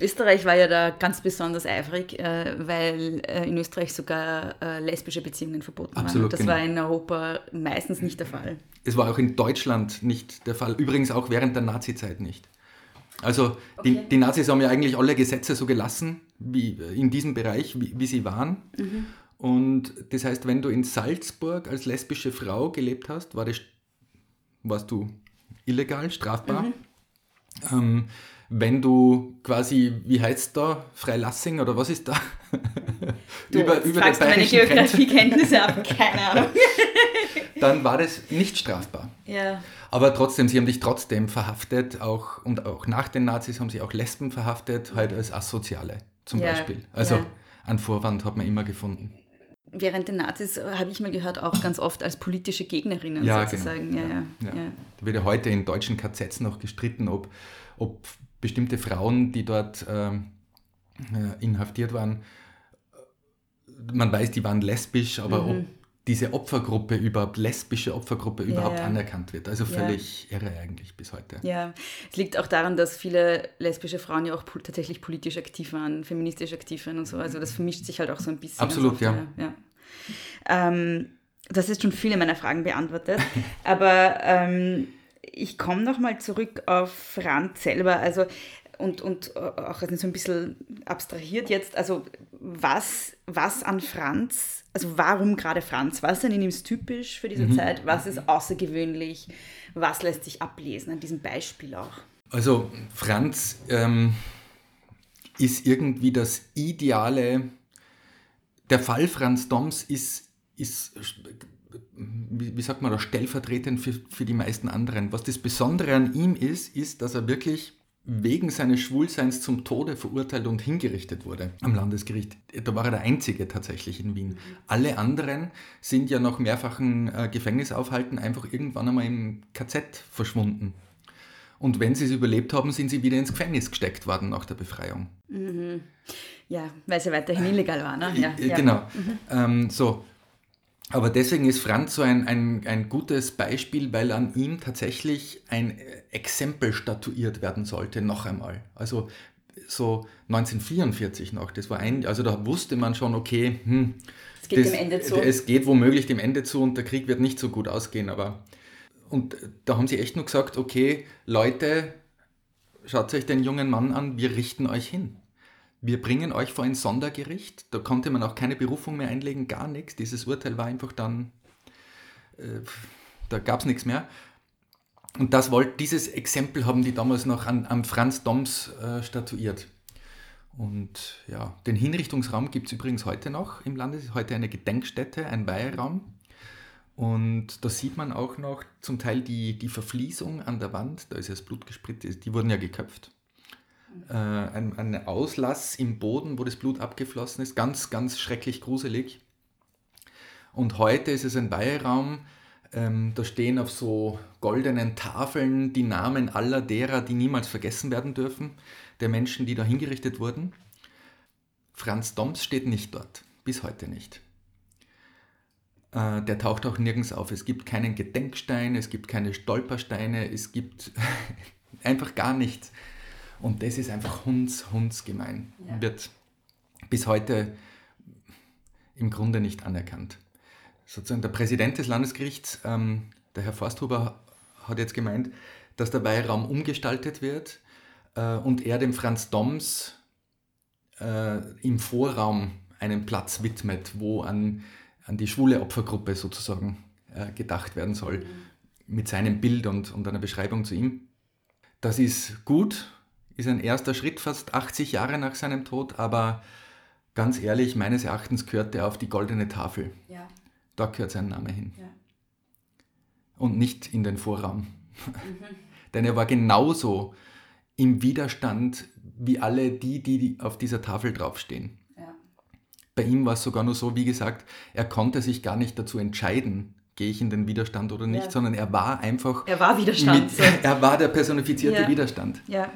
Österreich war ja da ganz besonders eifrig, äh, weil äh, in Österreich sogar lesbische Beziehungen verboten
Absolut,
waren. Das
genau.
war in Europa meistens nicht der Fall.
Es war auch in Deutschland nicht der Fall, übrigens auch während der Nazizeit nicht. Also okay. die, die, Nazis haben ja eigentlich alle Gesetze so gelassen, wie in diesem Bereich, wie, wie sie waren. Mhm. Und das heißt, wenn du in Salzburg als lesbische Frau gelebt hast, war das, warst du illegal, strafbar. Mhm. Ähm, wenn du quasi, wie heißt da, Freilassing oder was ist da?
Du über über fragst meine Geografiekenntnisse ab, keine Ahnung.
Dann war das nicht strafbar. Ja. Aber trotzdem, sie haben dich trotzdem verhaftet, auch, und auch nach den Nazis haben sie auch Lesben verhaftet, halt als Asoziale zum ja, Beispiel. Also ja. einen Vorwand hat man immer gefunden.
Während den Nazis äh, habe ich mal gehört, auch ganz oft als politische Gegnerinnen
ja,
sozusagen.
Genau. Ja, ja, ja. Da wird ja heute in deutschen KZs noch gestritten, ob, ob bestimmte Frauen, die dort ähm, äh, inhaftiert waren, man weiß, die waren lesbisch, aber mhm. ob diese Opfergruppe überhaupt, lesbische Opfergruppe überhaupt ja. anerkannt wird. Also völlig ja. irre eigentlich bis heute.
Ja, es liegt auch daran, dass viele lesbische Frauen ja auch tatsächlich politisch aktiv waren, feministisch aktiv waren und so. Also das vermischt sich halt auch so ein bisschen.
Absolut, ja.
ja. Ähm, das ist schon viele meiner Fragen beantwortet. aber ähm, ich komme nochmal zurück auf Franz selber. Also und, und auch so ein bisschen abstrahiert jetzt, also was, was an Franz, also warum gerade Franz, was ist an ihm typisch für diese mhm. Zeit, was ist außergewöhnlich, was lässt sich ablesen an diesem Beispiel auch?
Also Franz ähm, ist irgendwie das ideale, der Fall Franz Doms ist, ist wie, wie sagt man da, stellvertretend für, für die meisten anderen. Was das Besondere an ihm ist, ist, dass er wirklich wegen seines Schwulseins zum Tode verurteilt und hingerichtet wurde am Landesgericht. Da war er der Einzige tatsächlich in Wien. Alle anderen sind ja nach mehrfachen äh, Gefängnisaufhalten einfach irgendwann einmal im KZ verschwunden. Und wenn sie es überlebt haben, sind sie wieder ins Gefängnis gesteckt worden nach der Befreiung.
Mhm. Ja, weil sie weiterhin illegal waren. Ne? Ja,
ja. Genau. Mhm. Ähm, so. Aber deswegen ist Franz so ein, ein, ein gutes Beispiel, weil an ihm tatsächlich ein Exempel statuiert werden sollte, noch einmal. Also so 1944 noch, das war ein, also da wusste man schon, okay, hm,
es geht das, dem Ende zu.
Es geht womöglich dem Ende zu und der Krieg wird nicht so gut ausgehen, aber und da haben sie echt nur gesagt, okay, Leute, schaut euch den jungen Mann an, wir richten euch hin wir bringen euch vor ein Sondergericht. Da konnte man auch keine Berufung mehr einlegen, gar nichts. Dieses Urteil war einfach dann, äh, da gab es nichts mehr. Und das wollt, dieses Exempel haben die damals noch an, am Franz Doms äh, statuiert. Und ja, den Hinrichtungsraum gibt es übrigens heute noch im Lande. Heute eine Gedenkstätte, ein Weihraum. Und da sieht man auch noch zum Teil die, die Verfließung an der Wand. Da ist ja das Blut gespritzt, die wurden ja geköpft äh, ein, ein Auslass im Boden, wo das Blut abgeflossen ist. Ganz, ganz schrecklich gruselig. Und heute ist es ein Weihraum, ähm, da stehen auf so goldenen Tafeln die Namen aller derer, die niemals vergessen werden dürfen, der Menschen, die da hingerichtet wurden. Franz Doms steht nicht dort, bis heute nicht. Äh, der taucht auch nirgends auf. Es gibt keinen Gedenkstein, es gibt keine Stolpersteine, es gibt einfach gar nichts. Und das ist einfach hunds, hundsgemein. Ja. Wird bis heute im Grunde nicht anerkannt. Sozusagen der Präsident des Landesgerichts, ähm, der Herr Forsthuber, hat jetzt gemeint, dass der Weihraum umgestaltet wird äh, und er dem Franz Doms äh, im Vorraum einen Platz widmet, wo an, an die schwule Opfergruppe sozusagen äh, gedacht werden soll, mhm. mit seinem Bild und, und einer Beschreibung zu ihm. Das ist gut, ist ein erster Schritt fast 80 Jahre nach seinem Tod, aber ganz ehrlich, meines Erachtens gehört er auf die goldene Tafel. Ja. Da gehört sein Name hin. Ja. Und nicht in den Vorraum. Mhm. Denn er war genauso im Widerstand wie alle die, die auf dieser Tafel draufstehen. Ja. Bei ihm war es sogar nur so, wie gesagt, er konnte sich gar nicht dazu entscheiden, gehe ich in den Widerstand oder nicht, ja. sondern er war einfach.
Er war Widerstand.
Mit, er war der personifizierte
ja.
Widerstand.
Ja.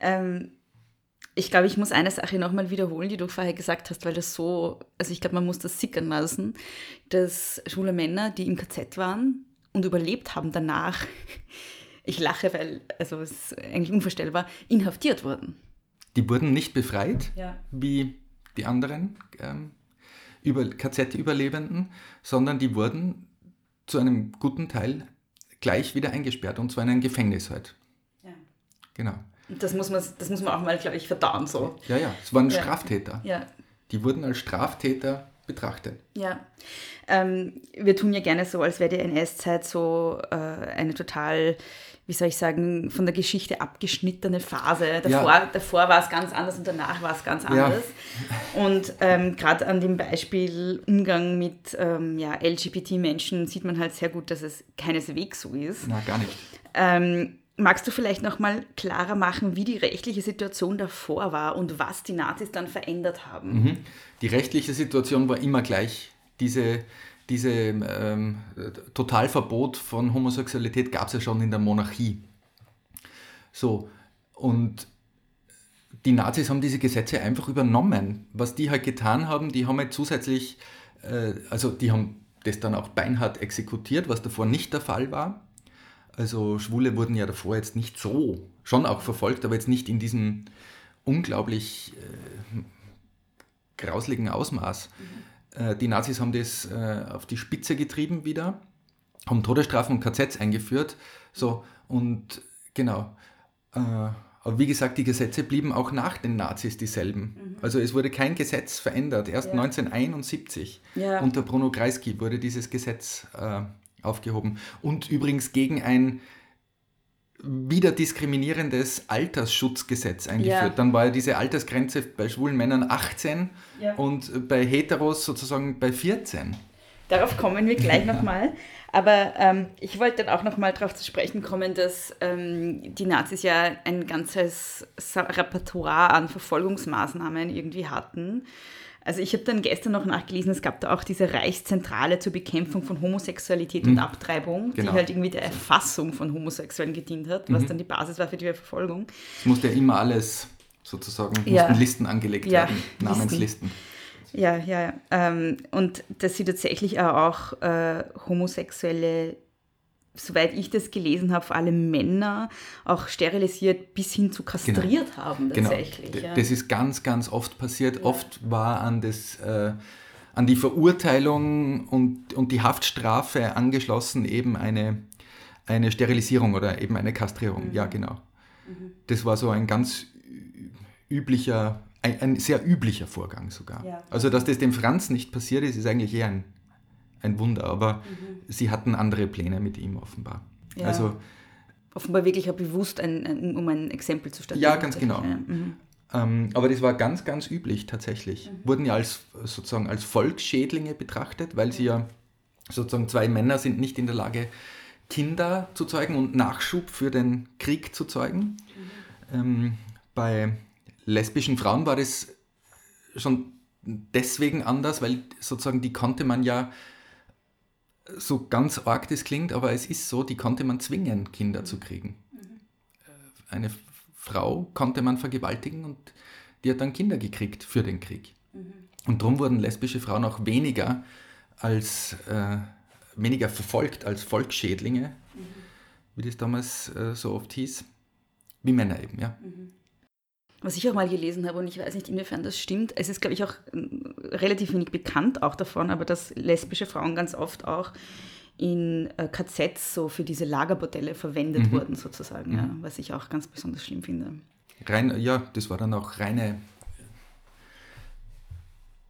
Ähm, ich glaube, ich muss eine Sache nochmal wiederholen, die du vorher gesagt hast, weil das so, also ich glaube, man muss das sickern lassen, dass schwule Männer, die im KZ waren und überlebt haben danach, ich lache, weil, also es ist eigentlich unvorstellbar, inhaftiert wurden.
Die wurden nicht befreit, ja. wie die anderen ähm, KZ-Überlebenden, sondern die wurden zu einem guten Teil gleich wieder eingesperrt und zwar in ein Gefängnis halt. Ja. Genau.
Das muss man, das muss man auch mal, glaube ich, verdauen. So.
Ja, ja, es waren ja. Straftäter. Ja. Die wurden als Straftäter betrachtet.
Ja. Ähm, wir tun ja gerne so, als wäre die NS-Zeit so äh, eine total, wie soll ich sagen, von der Geschichte abgeschnittene Phase. Davor, ja. davor war es ganz anders und danach war es ganz anders. Ja. Und ähm, gerade an dem Beispiel Umgang mit ähm, ja, LGBT-Menschen sieht man halt sehr gut, dass es keineswegs so ist.
Na, gar nicht.
Ähm, Magst du vielleicht nochmal klarer machen, wie die rechtliche Situation davor war und was die Nazis dann verändert haben?
Mhm. Die rechtliche Situation war immer gleich. Diese, diese ähm, Totalverbot von Homosexualität gab es ja schon in der Monarchie. So, Und die Nazis haben diese Gesetze einfach übernommen. Was die halt getan haben, die haben halt zusätzlich, äh, also die haben das dann auch beinhart exekutiert, was davor nicht der Fall war. Also Schwule wurden ja davor jetzt nicht so, schon auch verfolgt, aber jetzt nicht in diesem unglaublich äh, grausligen Ausmaß. Mhm. Äh, die Nazis haben das äh, auf die Spitze getrieben wieder, haben Todesstrafen und KZs eingeführt. So, und genau. Äh, aber wie gesagt, die Gesetze blieben auch nach den Nazis dieselben. Mhm. Also es wurde kein Gesetz verändert. Erst ja. 1971 ja. unter Bruno Kreisky wurde dieses Gesetz äh, aufgehoben. Und übrigens gegen ein wieder diskriminierendes Altersschutzgesetz eingeführt. Ja. Dann war ja diese Altersgrenze bei schwulen Männern 18 ja. und bei Heteros sozusagen bei 14.
Darauf kommen wir gleich nochmal. Aber ähm, ich wollte dann auch nochmal darauf zu sprechen kommen, dass ähm, die Nazis ja ein ganzes Repertoire an Verfolgungsmaßnahmen irgendwie hatten. Also ich habe dann gestern noch nachgelesen, es gab da auch diese Reichszentrale zur Bekämpfung von Homosexualität mhm. und Abtreibung, genau. die halt irgendwie der Erfassung von Homosexuellen gedient hat, was mhm. dann die Basis war für die Verfolgung.
Es musste ja immer alles sozusagen, ja. mussten Listen angelegt ja, werden, Namenslisten.
Ja, ja. Ähm, und dass sie tatsächlich auch äh, Homosexuelle soweit ich das gelesen habe, vor allem Männer auch sterilisiert bis hin zu kastriert genau. haben
genau. tatsächlich. Genau. Ja. Das ist ganz, ganz oft passiert. Ja. Oft war an das äh, an die Verurteilung und, und die Haftstrafe angeschlossen eben eine, eine Sterilisierung oder eben eine Kastrierung. Mhm. Ja, genau. Mhm. Das war so ein ganz üblicher, ein, ein sehr üblicher Vorgang sogar. Ja. Also, dass das dem Franz nicht passiert ist, ist eigentlich eher ein ein Wunder. Aber mhm. sie hatten andere Pläne mit ihm offenbar.
Ja. Also, offenbar wirklich auch bewusst, ein, ein, um ein Exempel zu statuieren.
Ja, ganz genau. Ja. Mhm. Ähm, aber das war ganz, ganz üblich tatsächlich. Mhm. Wurden ja als sozusagen als Volksschädlinge betrachtet, weil sie ja sozusagen zwei Männer sind nicht in der Lage, Kinder zu zeugen und Nachschub für den Krieg zu zeugen. Mhm. Ähm, bei lesbischen Frauen war das schon deswegen anders, weil sozusagen die konnte man ja so ganz arg das klingt, aber es ist so, die konnte man zwingen, Kinder zu kriegen. Mhm. Eine Frau konnte man vergewaltigen und die hat dann Kinder gekriegt für den Krieg. Mhm. Und darum wurden lesbische Frauen auch weniger als äh, weniger verfolgt als Volksschädlinge, mhm. wie das damals äh, so oft hieß, wie Männer eben, ja. Mhm
was ich auch mal gelesen habe, und ich weiß nicht, inwiefern das stimmt, es ist, glaube ich, auch ähm, relativ wenig bekannt auch davon, aber dass lesbische Frauen ganz oft auch in äh, KZs so für diese Lagerbordelle verwendet mhm. wurden, sozusagen, mhm. ja, was ich auch ganz besonders schlimm finde.
Rein, ja, das war dann auch reine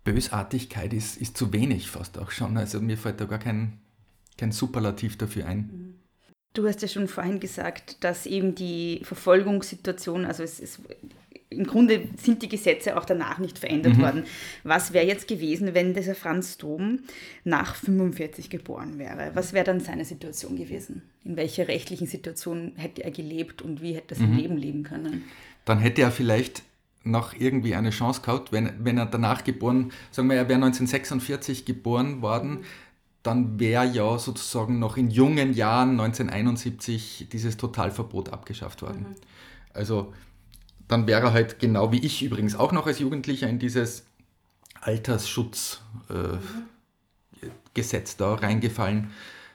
Bösartigkeit, ist, ist zu wenig fast auch schon. Also mir fällt da gar kein, kein Superlativ dafür ein. Mhm.
Du hast ja schon vorhin gesagt, dass eben die Verfolgungssituation, also es ist im Grunde sind die Gesetze auch danach nicht verändert mhm. worden. Was wäre jetzt gewesen, wenn dieser Franz Dom nach 45 geboren wäre? Was wäre dann seine Situation gewesen? In welcher rechtlichen Situation hätte er gelebt und wie hätte er sein mhm. Leben leben können?
Dann hätte er vielleicht noch irgendwie eine Chance gehabt, wenn, wenn er danach geboren, sagen wir, er wäre 1946 geboren worden, dann wäre ja sozusagen noch in jungen Jahren 1971 dieses Totalverbot abgeschafft worden. Mhm. Also dann wäre er halt genau wie ich übrigens auch noch als Jugendlicher in dieses Altersschutzgesetz äh, da reingefallen,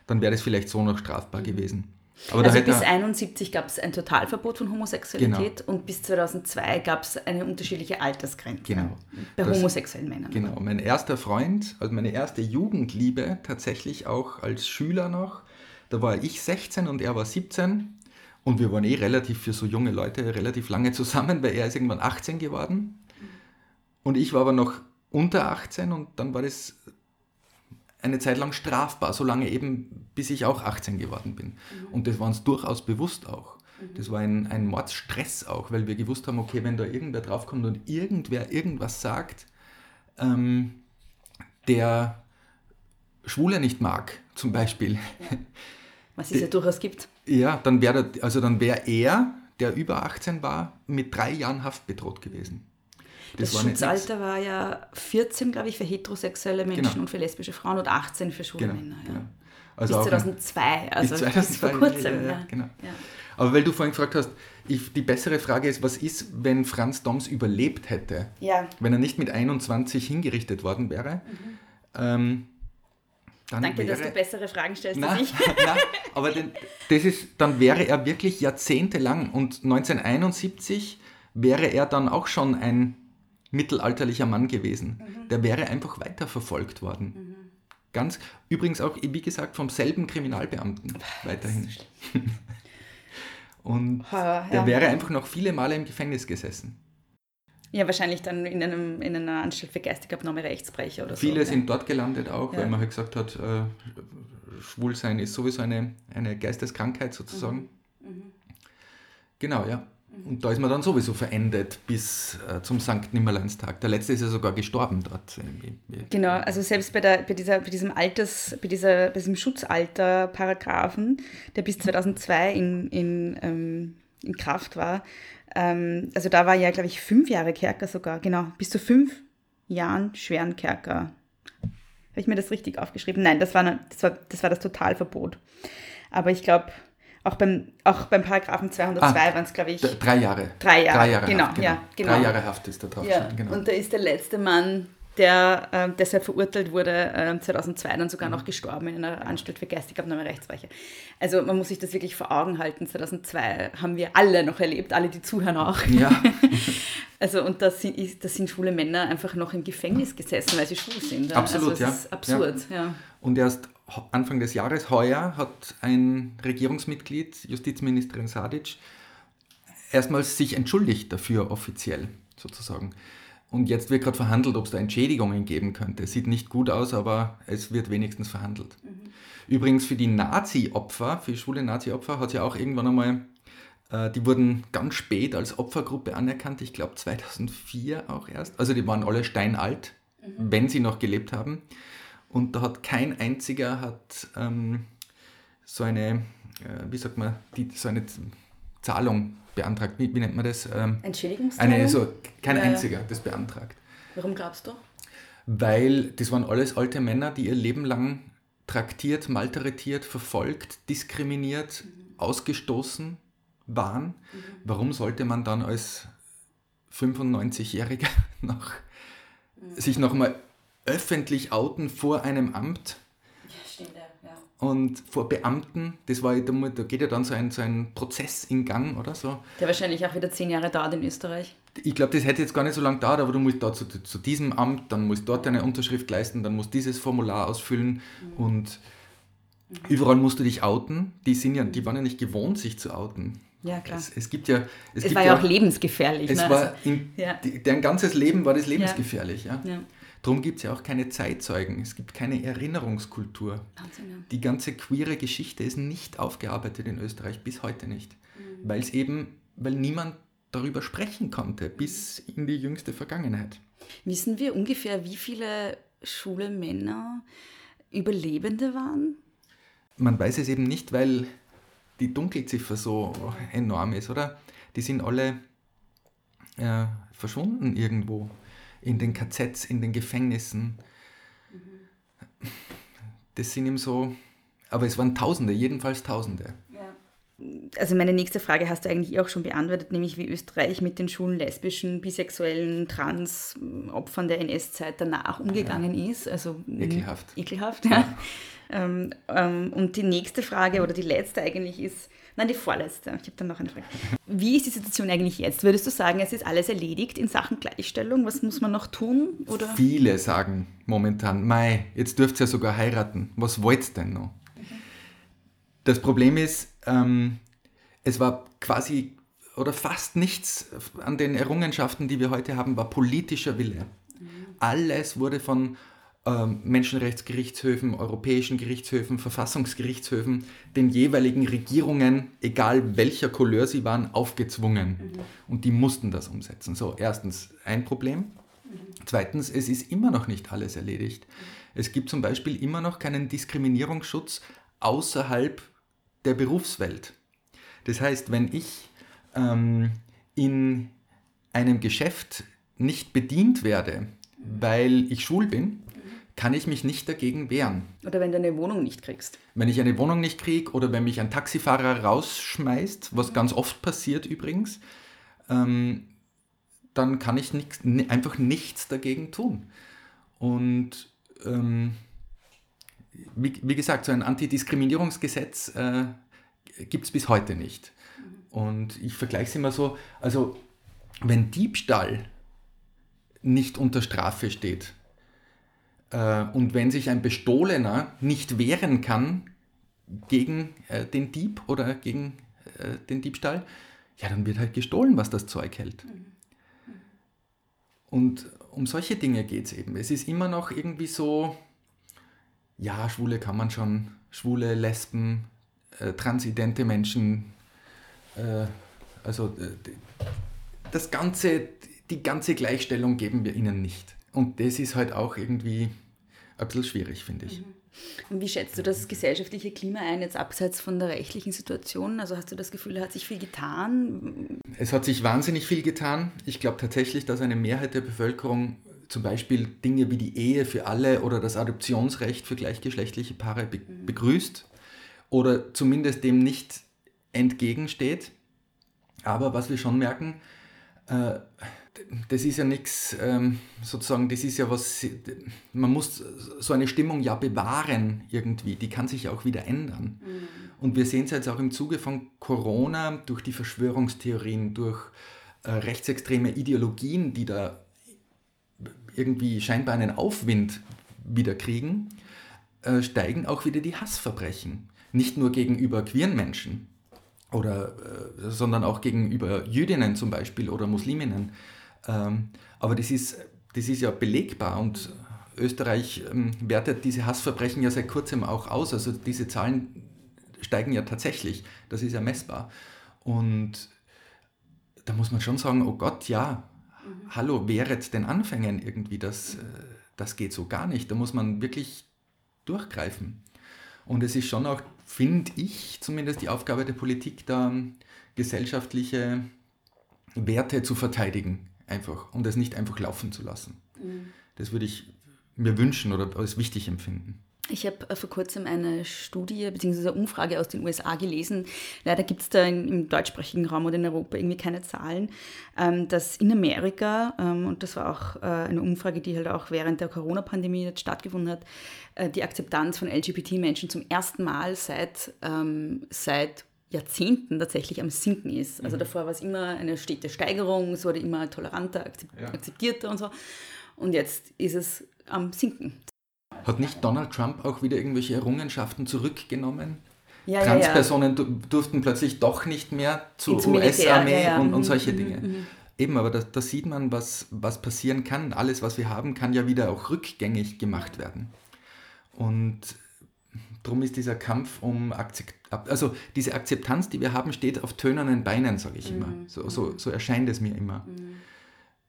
dann wäre das vielleicht so noch strafbar mhm. gewesen.
Aber also bis 1971 gab es ein Totalverbot von Homosexualität genau. und bis 2002 gab es eine unterschiedliche Altersgrenze
genau.
bei das, homosexuellen Männern.
Genau, mein erster Freund, also meine erste Jugendliebe tatsächlich auch als Schüler noch, da war ich 16 und er war 17 und wir waren eh relativ für so junge Leute relativ lange zusammen, weil er ist irgendwann 18 geworden. Und ich war aber noch unter 18 und dann war das eine Zeit lang strafbar, solange eben, bis ich auch 18 geworden bin. Mhm. Und das war uns durchaus bewusst auch. Mhm. Das war ein, ein Mordsstress auch, weil wir gewusst haben, okay, wenn da irgendwer draufkommt und irgendwer irgendwas sagt, ähm, der Schwule nicht mag, zum Beispiel.
Ja. Was es ja durchaus gibt.
Ja, dann wäre also dann wär er, der über 18 war, mit drei Jahren Haft bedroht gewesen.
Das, das Schutzalter war ja 14, glaube ich, für heterosexuelle Menschen genau. und für lesbische Frauen und 18 für schwule genau, Männer. Ja. Genau. Also bis 2002, also bis 2002,
vor kurzem. Ja, ja, genau. Aber weil du vorhin gefragt hast, ich, die bessere Frage ist, was ist, wenn Franz Doms überlebt hätte?
Ja.
Wenn er nicht mit 21 hingerichtet worden wäre? Ähm, dann
Danke,
wäre,
dass du bessere Fragen stellst
na,
als ich.
na, aber den, das ist, dann wäre er wirklich jahrzehntelang und 1971 wäre er dann auch schon ein mittelalterlicher Mann gewesen.
Mhm.
Der wäre einfach weiterverfolgt worden. Ganz, übrigens auch, wie gesagt, vom selben Kriminalbeamten weiterhin. Und
Ha,
der
ja.
wäre einfach noch viele Male im Gefängnis gesessen.
Ja, wahrscheinlich dann in, einem, in einer Anstalt für Geistigabnahme Rechtsbrecher oder so.
Viele
ne?
sind dort gelandet auch,
Ja.
weil man halt gesagt hat, äh, Schwulsein ist sowieso eine, eine Geisteskrankheit sozusagen.
Mhm.
Genau, ja. Und da ist man dann sowieso verendet bis äh, zum Sankt Nimmerleinstag. Der letzte ist ja sogar gestorben dort.
Genau, also selbst bei, der, bei, dieser, bei diesem Alters, bei, dieser, bei diesem Schutzalter-Paragraphen, der bis 2002 in, in, ähm, in Kraft war, ähm, also da war ja, glaube ich, fünf Jahre Kerker sogar, genau, bis zu fünf Jahren schweren Kerker. Habe ich mir das richtig aufgeschrieben? Nein, das war, das war, das, war das Totalverbot. Aber ich glaube, auch beim, auch beim Paragraphen 202
Ah,
waren es, glaube ich,
Drei Jahre.
Drei Jahre,
Drei Jahre
genau,
Haft,
ja, genau.
Drei Jahre Haft ist da drauf.
Ja,
schon, genau.
und da ist der letzte Mann, der ähm, deshalb verurteilt wurde, ähm, 2002 dann sogar
Mhm.
noch gestorben in einer Anstalt für Geistigabnahme Rechtsbrecher. Also man muss sich das wirklich vor Augen halten. 2002 haben wir alle noch erlebt, alle, die zuhören auch.
Ja.
Also und da sind, da sind schwule Männer einfach noch im Gefängnis gesessen, weil sie schwul sind. ja.
Absolut,
also
ja.
das ist absurd, ja.
Und erst Anfang des Jahres, heuer, hat ein Regierungsmitglied, Justizministerin Sadic, erstmals sich entschuldigt dafür offiziell, sozusagen. Und jetzt wird gerade verhandelt, ob es da Entschädigungen geben könnte. Sieht nicht gut aus, aber es wird wenigstens verhandelt. Übrigens für die Nazi-Opfer, für schwule Nazi-Opfer hat es ja auch irgendwann einmal, äh, die wurden ganz spät als Opfergruppe anerkannt, ich glaube 2004 auch erst. Also die waren alle steinalt, wenn sie noch gelebt haben. Und da hat kein einziger hat ähm, so eine, äh, wie sagt man, die, so eine Zahlung beantragt. Wie, wie nennt man das? Ähm,
Entschädigungszahlung?
eine, so, kein
Ja,
einziger das beantragt.
Warum glaubst du?
Weil das waren alles alte Männer, die ihr Leben lang traktiert, malträtiert, verfolgt, diskriminiert, ausgestoßen waren. Warum sollte man dann als 95-Jähriger noch, sich nochmal öffentlich outen vor einem Amt. Und vor Beamten? Das war, da da geht ja dann so ein, so ein Prozess in Gang oder so.
Der wahrscheinlich auch wieder zehn Jahre dauert in Österreich.
Ich glaube, das hätte jetzt gar nicht so lange dauert, aber du musst da zu, zu diesem Amt, dann musst dort deine Unterschrift leisten, dann musst dieses Formular ausfüllen und überall musst du dich outen. Die sind ja, die waren ja nicht gewohnt, sich zu outen.
Ja, klar.
Es, es gibt ja.
Es,
gibt
war ja auch lebensgefährlich.
Es
ne?
war
also,
in,
ja.
deren ganzes Leben war das lebensgefährlich. Ja.
ja.
Darum gibt es ja auch keine Zeitzeugen. Es gibt keine Erinnerungskultur.
Wahnsinn, ja.
Die ganze queere Geschichte ist nicht aufgearbeitet in Österreich, bis heute nicht.
Mhm.
Weil es eben, weil niemand darüber sprechen konnte, bis in die jüngste Vergangenheit.
Wissen wir ungefähr, wie viele schwule Männer Überlebende waren?
Man weiß es eben nicht, weil die Dunkelziffer so enorm ist, oder? Die sind alle äh, verschwunden irgendwo. In den KZs, in den Gefängnissen. Das sind eben so, aber es waren Tausende, jedenfalls Tausende.
Also meine nächste Frage hast du eigentlich auch schon beantwortet, nämlich wie Österreich mit den schwulen, lesbischen, bisexuellen, trans Opfern der NS-Zeit danach umgegangen ist. Also mm,
Ekelhaft.
Ekelhaft, ja. ähm, ähm, und die nächste Frage oder die letzte eigentlich ist, nein, die vorletzte, ich habe dann noch eine Frage. Wie ist die Situation eigentlich jetzt? Würdest du sagen, es ist alles erledigt in Sachen Gleichstellung? Was muss man noch tun? Oder?
Viele sagen momentan, Mai, jetzt dürft ihr ja sogar heiraten. Was wollt ihr denn noch? Das Problem ist, ähm, es war quasi oder fast nichts an den Errungenschaften, die wir heute haben, war politischer Wille. Alles wurde von ähm, Menschenrechtsgerichtshöfen, europäischen Gerichtshöfen, Verfassungsgerichtshöfen, den jeweiligen Regierungen, egal welcher Couleur sie waren, aufgezwungen. Und die mussten das umsetzen. So, erstens ein Problem. Zweitens, es ist immer noch nicht alles erledigt. Es gibt zum Beispiel immer noch keinen Diskriminierungsschutz außerhalb der Berufswelt. Das heißt, wenn ich ähm, in einem Geschäft nicht bedient werde, weil ich schwul bin, kann ich mich nicht dagegen wehren.
Oder wenn du eine Wohnung nicht kriegst.
Wenn ich eine Wohnung nicht kriege oder wenn mich ein Taxifahrer rausschmeißt, was ganz oft passiert übrigens, ähm, dann kann ich nix, einfach nichts dagegen tun. Und ähm, wie, wie, gesagt, so ein Antidiskriminierungsgesetz äh, gibt es bis heute nicht. Und ich vergleiche es immer so, also wenn Diebstahl nicht unter Strafe steht und wenn sich ein Bestohlener nicht wehren kann gegen äh, den Dieb oder gegen äh, den Diebstahl, ja, dann wird halt gestohlen, was das Zeug hält. Und um solche Dinge geht es eben. Es ist immer noch irgendwie so, ja, Schwule kann man schon, Schwule, Lesben, äh, transidente Menschen, äh, also äh, das ganze, die ganze Gleichstellung geben wir ihnen nicht. Und das ist halt auch irgendwie ein bisschen schwierig, finde ich.
Mhm. Und wie schätzt du das gesellschaftliche Klima ein, jetzt abseits von der rechtlichen Situation? Also hast du das Gefühl, hat sich viel getan?
Es hat sich wahnsinnig viel getan. Ich glaube tatsächlich, dass eine Mehrheit der Bevölkerung zum Beispiel Dinge wie die Ehe für alle oder das Adoptionsrecht für gleichgeschlechtliche Paare be mhm. begrüßt oder zumindest dem nicht entgegensteht. Aber was wir schon merken, äh, das ist ja nichts, ähm, sozusagen, das ist ja was, man muss so eine Stimmung ja bewahren irgendwie, die kann sich ja auch wieder ändern. Mhm. Und wir sehen es jetzt auch im Zuge von Corona, durch die Verschwörungstheorien, durch äh, rechtsextreme Ideologien, die da irgendwie scheinbar einen Aufwind wieder kriegen, äh, steigen auch wieder die Hassverbrechen. Nicht nur gegenüber queeren Menschen, oder, äh, sondern auch gegenüber Jüdinnen zum Beispiel oder Musliminnen. Ähm, aber das ist, das ist ja belegbar und Österreich ähm, wertet diese Hassverbrechen ja seit kurzem auch aus. Also diese Zahlen steigen ja tatsächlich. Das ist ja messbar. Und da muss man schon sagen, oh Gott, ja, hallo, wehret den Anfängen irgendwie, das, äh, das geht so gar nicht. Da muss man wirklich durchgreifen. Und es ist schon auch, finde ich, zumindest die Aufgabe der Politik, da gesellschaftliche Werte zu verteidigen einfach und es nicht einfach laufen zu lassen. Mhm. Das würde ich mir wünschen oder als wichtig empfinden.
Ich habe äh, vor kurzem eine Studie bzw. eine Umfrage aus den USA gelesen. Leider gibt es da im deutschsprachigen Raum oder in Europa irgendwie keine Zahlen, ähm, dass in Amerika, ähm, und das war auch äh, eine Umfrage, die halt auch während der Corona-Pandemie stattgefunden hat, äh, die Akzeptanz von LGBT-Menschen zum ersten Mal seit, ähm, seit Jahrzehnten tatsächlich am Sinken ist. Also mhm. davor war es immer eine stete Steigerung, es wurde immer toleranter, akzeptierter und so. Und jetzt ist es am Sinken.
Hat nicht Donald Trump auch wieder irgendwelche Errungenschaften zurückgenommen? Ja, Transpersonen ja, ja. durften plötzlich doch nicht mehr zur US-Armee und, und, mhm, solche mhm, Dinge. Mhm. Eben, aber da, da, sieht man, was, was passieren kann. Alles, was wir haben, kann ja wieder auch rückgängig gemacht werden. Und darum ist dieser Kampf um Akzept, also diese Akzeptanz, die wir haben, steht auf tönernen Beinen, sage ich immer. So, so, so erscheint es mir immer. Mhm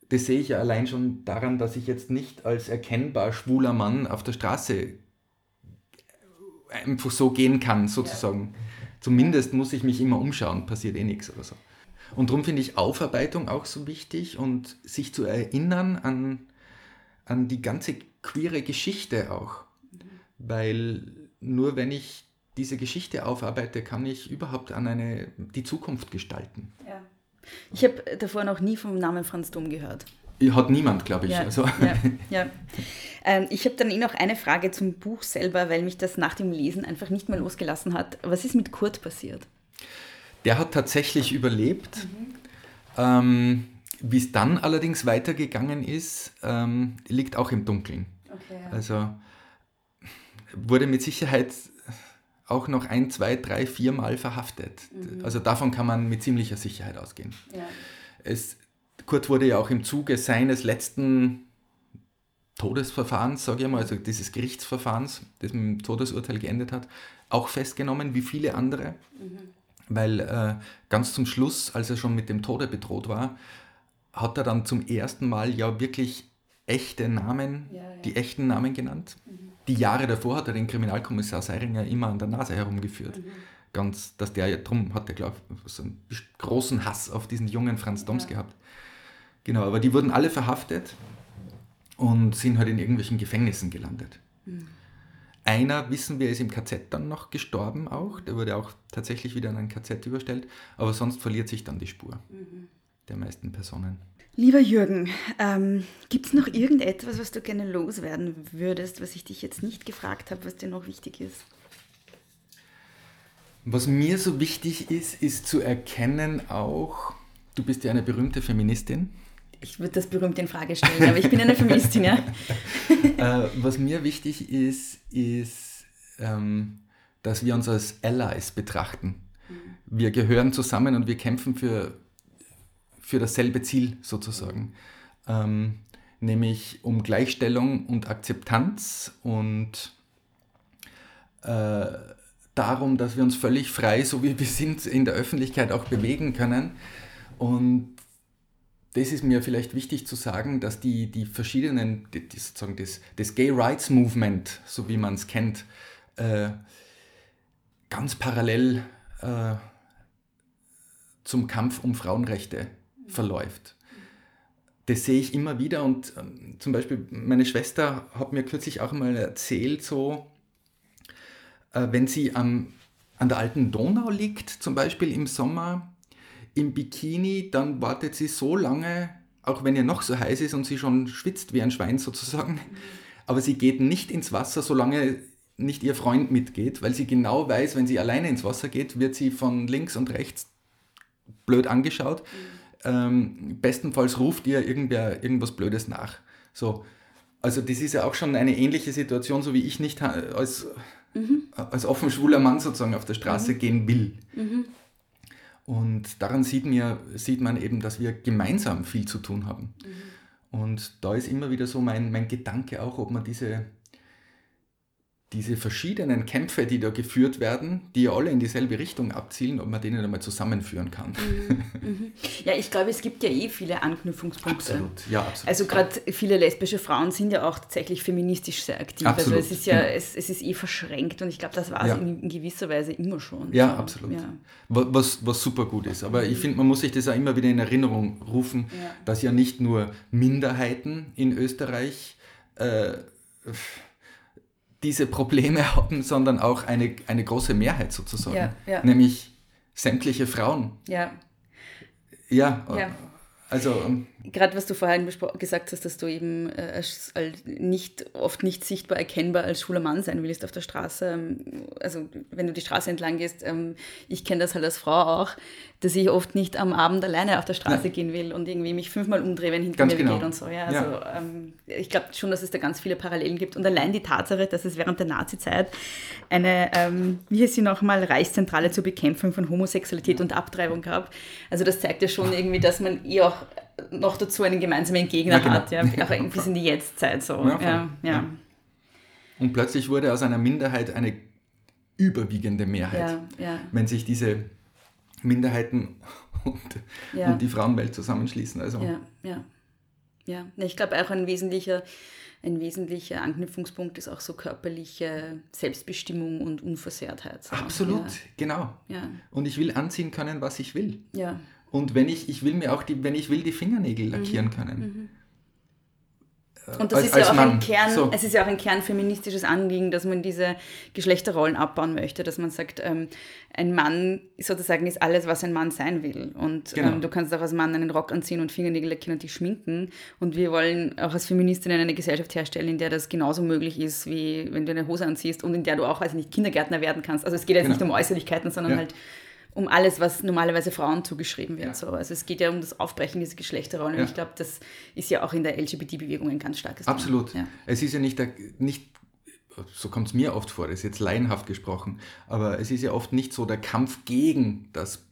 das sehe ich ja allein schon daran, dass ich jetzt nicht als erkennbar schwuler Mann auf der Straße einfach so gehen kann, sozusagen. Ja. Zumindest muss ich mich immer umschauen, passiert eh nichts oder so. Und darum finde ich Aufarbeitung auch so wichtig und sich zu erinnern an, an die ganze queere Geschichte auch. Mhm. Weil nur wenn ich diese Geschichte aufarbeite, kann ich überhaupt an eine, die Zukunft gestalten.
Ja. Ich habe davor noch nie vom Namen Franz Dom gehört.
Hat niemand, glaube ich.
Ja,
also.
ja, ja. Ähm, ich habe dann eh noch eine Frage zum Buch selber, weil mich das nach dem Lesen einfach nicht mehr losgelassen hat. Was ist mit Kurt passiert?
Der hat tatsächlich überlebt. Mhm. Ähm, Wie es dann allerdings weitergegangen ist, ähm, liegt auch im Dunkeln. Okay. Also wurde mit Sicherheit auch noch ein, zwei, drei, vier Mal verhaftet. Mhm. Also davon kann man mit ziemlicher Sicherheit ausgehen. Ja. Es, Kurt wurde ja auch im Zuge seines letzten Todesverfahrens, sage ich mal, also dieses Gerichtsverfahrens, das mit dem Todesurteil geendet hat, auch festgenommen, wie viele andere. Mhm. Weil äh, ganz zum Schluss, als er schon mit dem Tode bedroht war, hat er dann zum ersten Mal ja wirklich echte Namen, ja, ja. die echten Namen genannt. Mhm die Jahre davor hat er den Kriminalkommissar Seiringer immer an der Nase herumgeführt. Mhm. Ganz, dass der ja, drum hat er, glaube ich, so einen großen Hass auf diesen jungen Franz Doms ja. gehabt. Genau, aber die wurden alle verhaftet und sind halt in irgendwelchen Gefängnissen gelandet. Einer, wissen wir, ist im KZ dann noch gestorben auch. Der wurde auch tatsächlich wieder in ein KZ überstellt. Aber sonst verliert sich dann die Spur der meisten Personen.
Lieber Jürgen, ähm, gibt es noch irgendetwas, was du gerne loswerden würdest, was ich dich jetzt nicht gefragt habe, was dir noch wichtig ist?
Was mir so wichtig ist, ist zu erkennen auch, du bist ja eine berühmte Feministin.
Ich würde das berühmt in Frage stellen, aber ich bin eine Feministin, ja.
äh, was mir wichtig ist, ist, ähm, dass wir uns als Allies betrachten. Wir gehören zusammen und wir kämpfen für, für dasselbe Ziel sozusagen. Ähm, nämlich um Gleichstellung und Akzeptanz und äh, darum, dass wir uns völlig frei, so wie wir sind, in der Öffentlichkeit auch bewegen können. Und das ist mir vielleicht wichtig zu sagen, dass die, die verschiedenen, die, die sozusagen das, das Gay Rights Movement, so wie man es kennt, äh, ganz parallel äh, zum Kampf um Frauenrechte verläuft. Das sehe ich immer wieder und ähm, zum Beispiel meine Schwester hat mir kürzlich auch mal erzählt, so, äh, wenn sie am, an der alten Donau liegt, zum Beispiel im Sommer, im Bikini, dann wartet sie so lange, auch wenn ihr noch so heiß ist und sie schon schwitzt wie ein Schwein sozusagen, aber sie geht nicht ins Wasser, solange nicht ihr Freund mitgeht, weil sie genau weiß, wenn sie alleine ins Wasser geht, wird sie von links und rechts blöd angeschaut. Ähm, bestenfalls ruft ihr irgendwer irgendwas Blödes nach. So, also das ist ja auch schon eine ähnliche Situation, so wie ich nicht als, mhm. als offen schwuler Mann sozusagen auf der Straße mhm. gehen will. Mhm. Und daran sieht, mir, sieht man eben, dass wir gemeinsam viel zu tun haben. Mhm. Und da ist immer wieder so mein, mein Gedanke auch, ob man diese, diese verschiedenen Kämpfe, die da geführt werden, die ja alle in dieselbe Richtung abzielen, ob man denen einmal zusammenführen kann.
Mhm, mhm. Ja, ich glaube, es gibt ja eh viele Anknüpfungspunkte.
Absolut, ja, absolut.
Also gerade viele lesbische Frauen sind ja auch tatsächlich feministisch sehr aktiv. Also absolut, also es ist ja, genau. es, es ist eh verschränkt und ich glaube, das war es ja. in, in, gewisser Weise immer schon.
Ja, so. absolut. Ja. Was, was super gut ist. Aber mhm. ich finde, man muss sich das auch immer wieder in Erinnerung rufen, ja. dass ja nicht nur Minderheiten in Österreich äh, diese Probleme haben, sondern auch eine, eine große Mehrheit sozusagen. Ja, ja. Nämlich sämtliche Frauen.
Ja.
Ja, ja. also.
Gerade was du vorhin gesagt hast, dass du eben äh, nicht, oft nicht sichtbar erkennbar als schwuler Mann sein willst auf der Straße. Ähm, also wenn du die Straße entlang gehst, ähm, ich kenne das halt als Frau auch, dass ich oft nicht am Abend alleine auf der Straße ja. gehen will und irgendwie mich fünfmal umdrehe, wenn hinter ganz mir genau. geht und so. Ja, also ja. Ähm, ich glaube schon, dass es da ganz viele Parallelen gibt. Und allein die Tatsache, dass es während der Nazi-Zeit eine, ähm, wie heißt sie nochmal, Reichszentrale zur Bekämpfung von Homosexualität und Abtreibung gab. Also das zeigt ja schon irgendwie, dass man eh auch noch dazu einen gemeinsamen Gegner ja, genau. hat, ja, auch bis in die Jetztzeit so. Ja, ja, ja,
Und plötzlich wurde aus einer Minderheit eine überwiegende Mehrheit. Wenn sich diese Minderheiten und, und die Frauenwelt zusammenschließen. Also.
Ja, ja. Ja, ich glaube auch ein wesentlicher, ein wesentlicher Anknüpfungspunkt ist auch so körperliche Selbstbestimmung und Unversehrtheit. So.
Absolut, ja. genau.
Ja.
Und ich will anziehen können, was ich will.
Ja.
Und wenn ich, ich will mir auch die, wenn ich will, die Fingernägel lackieren mhm. können. Mhm.
Und das als, ist ja auch ein Kern, so. es ist ja auch ein kernfeministisches Anliegen, dass man diese Geschlechterrollen abbauen möchte, dass man sagt, ähm, ein Mann sozusagen ist alles, was ein Mann sein will. Und genau. ähm, du kannst auch als Mann einen Rock anziehen und Fingernägel lackieren und dich schminken. Und wir wollen auch als Feministinnen eine Gesellschaft herstellen, in der das genauso möglich ist, wie wenn du eine Hose anziehst und in der du auch, also nicht Kindergärtner werden kannst. Also es geht jetzt genau. nicht um Äußerlichkeiten, sondern ja. halt um alles, was normalerweise Frauen zugeschrieben wird. Ja. So. Also es geht ja um das Aufbrechen dieser Geschlechterrollen. Ja. Und ich glaube, das ist ja auch in der LGBT-Bewegung ein ganz starkes
Thema. Absolut. Ja. Es ist ja nicht, der, nicht so kommt es mir oft vor, das ist jetzt laienhaft gesprochen, aber es ist ja oft nicht so der Kampf gegen das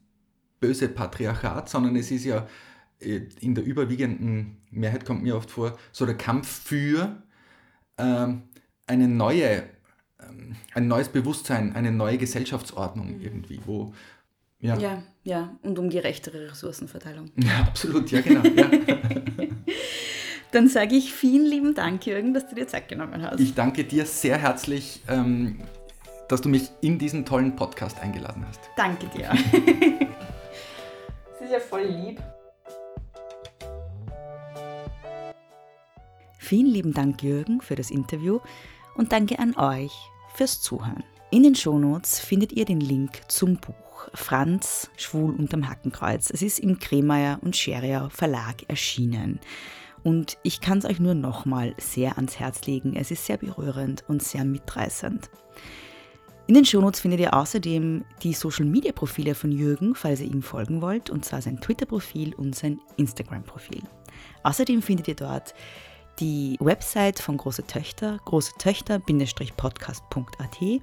böse Patriarchat, sondern es ist ja äh, in der überwiegenden Mehrheit kommt mir oft vor, so der Kampf für ähm, eine neue, ähm, ein neues Bewusstsein, eine neue Gesellschaftsordnung mhm. irgendwie, wo,
ja. ja, ja, und um gerechtere Ressourcenverteilung.
Ja, absolut, ja, genau. Ja.
Dann sage ich vielen lieben Dank, Jürgen, dass du dir Zeit genommen hast.
Ich danke dir sehr herzlich, ähm, dass du mich in diesen tollen Podcast eingeladen hast.
Danke dir. das ist ja voll lieb. Vielen lieben Dank, Jürgen, für das Interview und danke an euch fürs Zuhören. In den Shownotes findet ihr den Link zum Buch Franz, Schwul unterm Hackenkreuz. Es ist im Kremeyer und Scheriau Verlag erschienen. Und ich kann es euch nur nochmal sehr ans Herz legen. Es ist sehr berührend und sehr mitreißend. In den Shownotes findet ihr außerdem die Social Media Profile von Jürgen, falls ihr ihm folgen wollt, und zwar sein Twitter-Profil und sein Instagram-Profil. Außerdem findet ihr dort die Website von Große Töchter, großetöchter-podcast.at.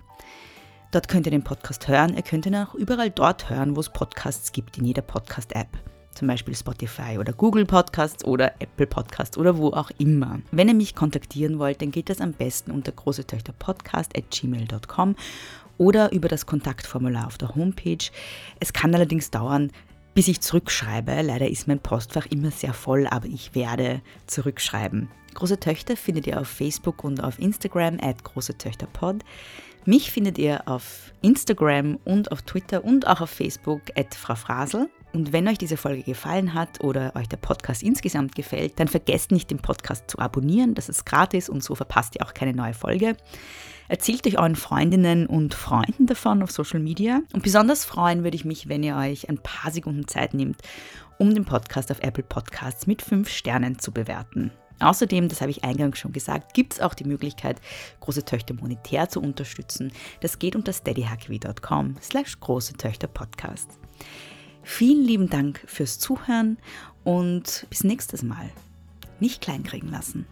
Dort könnt ihr den Podcast hören. Ihr könnt ihn auch überall dort hören, wo es Podcasts gibt, in jeder Podcast-App. Zum Beispiel Spotify oder Google Podcasts oder Apple Podcasts oder wo auch immer. Wenn ihr mich kontaktieren wollt, dann geht das am besten unter großetöchterpodcast.gmail.com oder über das Kontaktformular auf der Homepage. Es kann allerdings dauern, bis ich zurückschreibe. Leider ist mein Postfach immer sehr voll, aber ich werde zurückschreiben. Große Töchter findet ihr auf Facebook und auf Instagram at Große Töchter Pod. Mich findet ihr auf Instagram und auf Twitter und auch auf Facebook at Frau Frasel. Und wenn euch diese Folge gefallen hat oder euch der Podcast insgesamt gefällt, dann vergesst nicht, den Podcast zu abonnieren. Das ist gratis und so verpasst ihr auch keine neue Folge. Erzählt euch euren Freundinnen und Freunden davon auf Social Media. Und besonders freuen würde ich mich, wenn ihr euch ein paar Sekunden Zeit nehmt, um den Podcast auf Apple Podcasts mit 5 Sternen zu bewerten. Außerdem, das habe ich eingangs schon gesagt, gibt es auch die Möglichkeit, große Töchter monetär zu unterstützen. Das geht unter steadyhq.com slash große Töchter Podcast. Vielen lieben Dank fürs Zuhören und bis nächstes Mal. Nicht kleinkriegen lassen.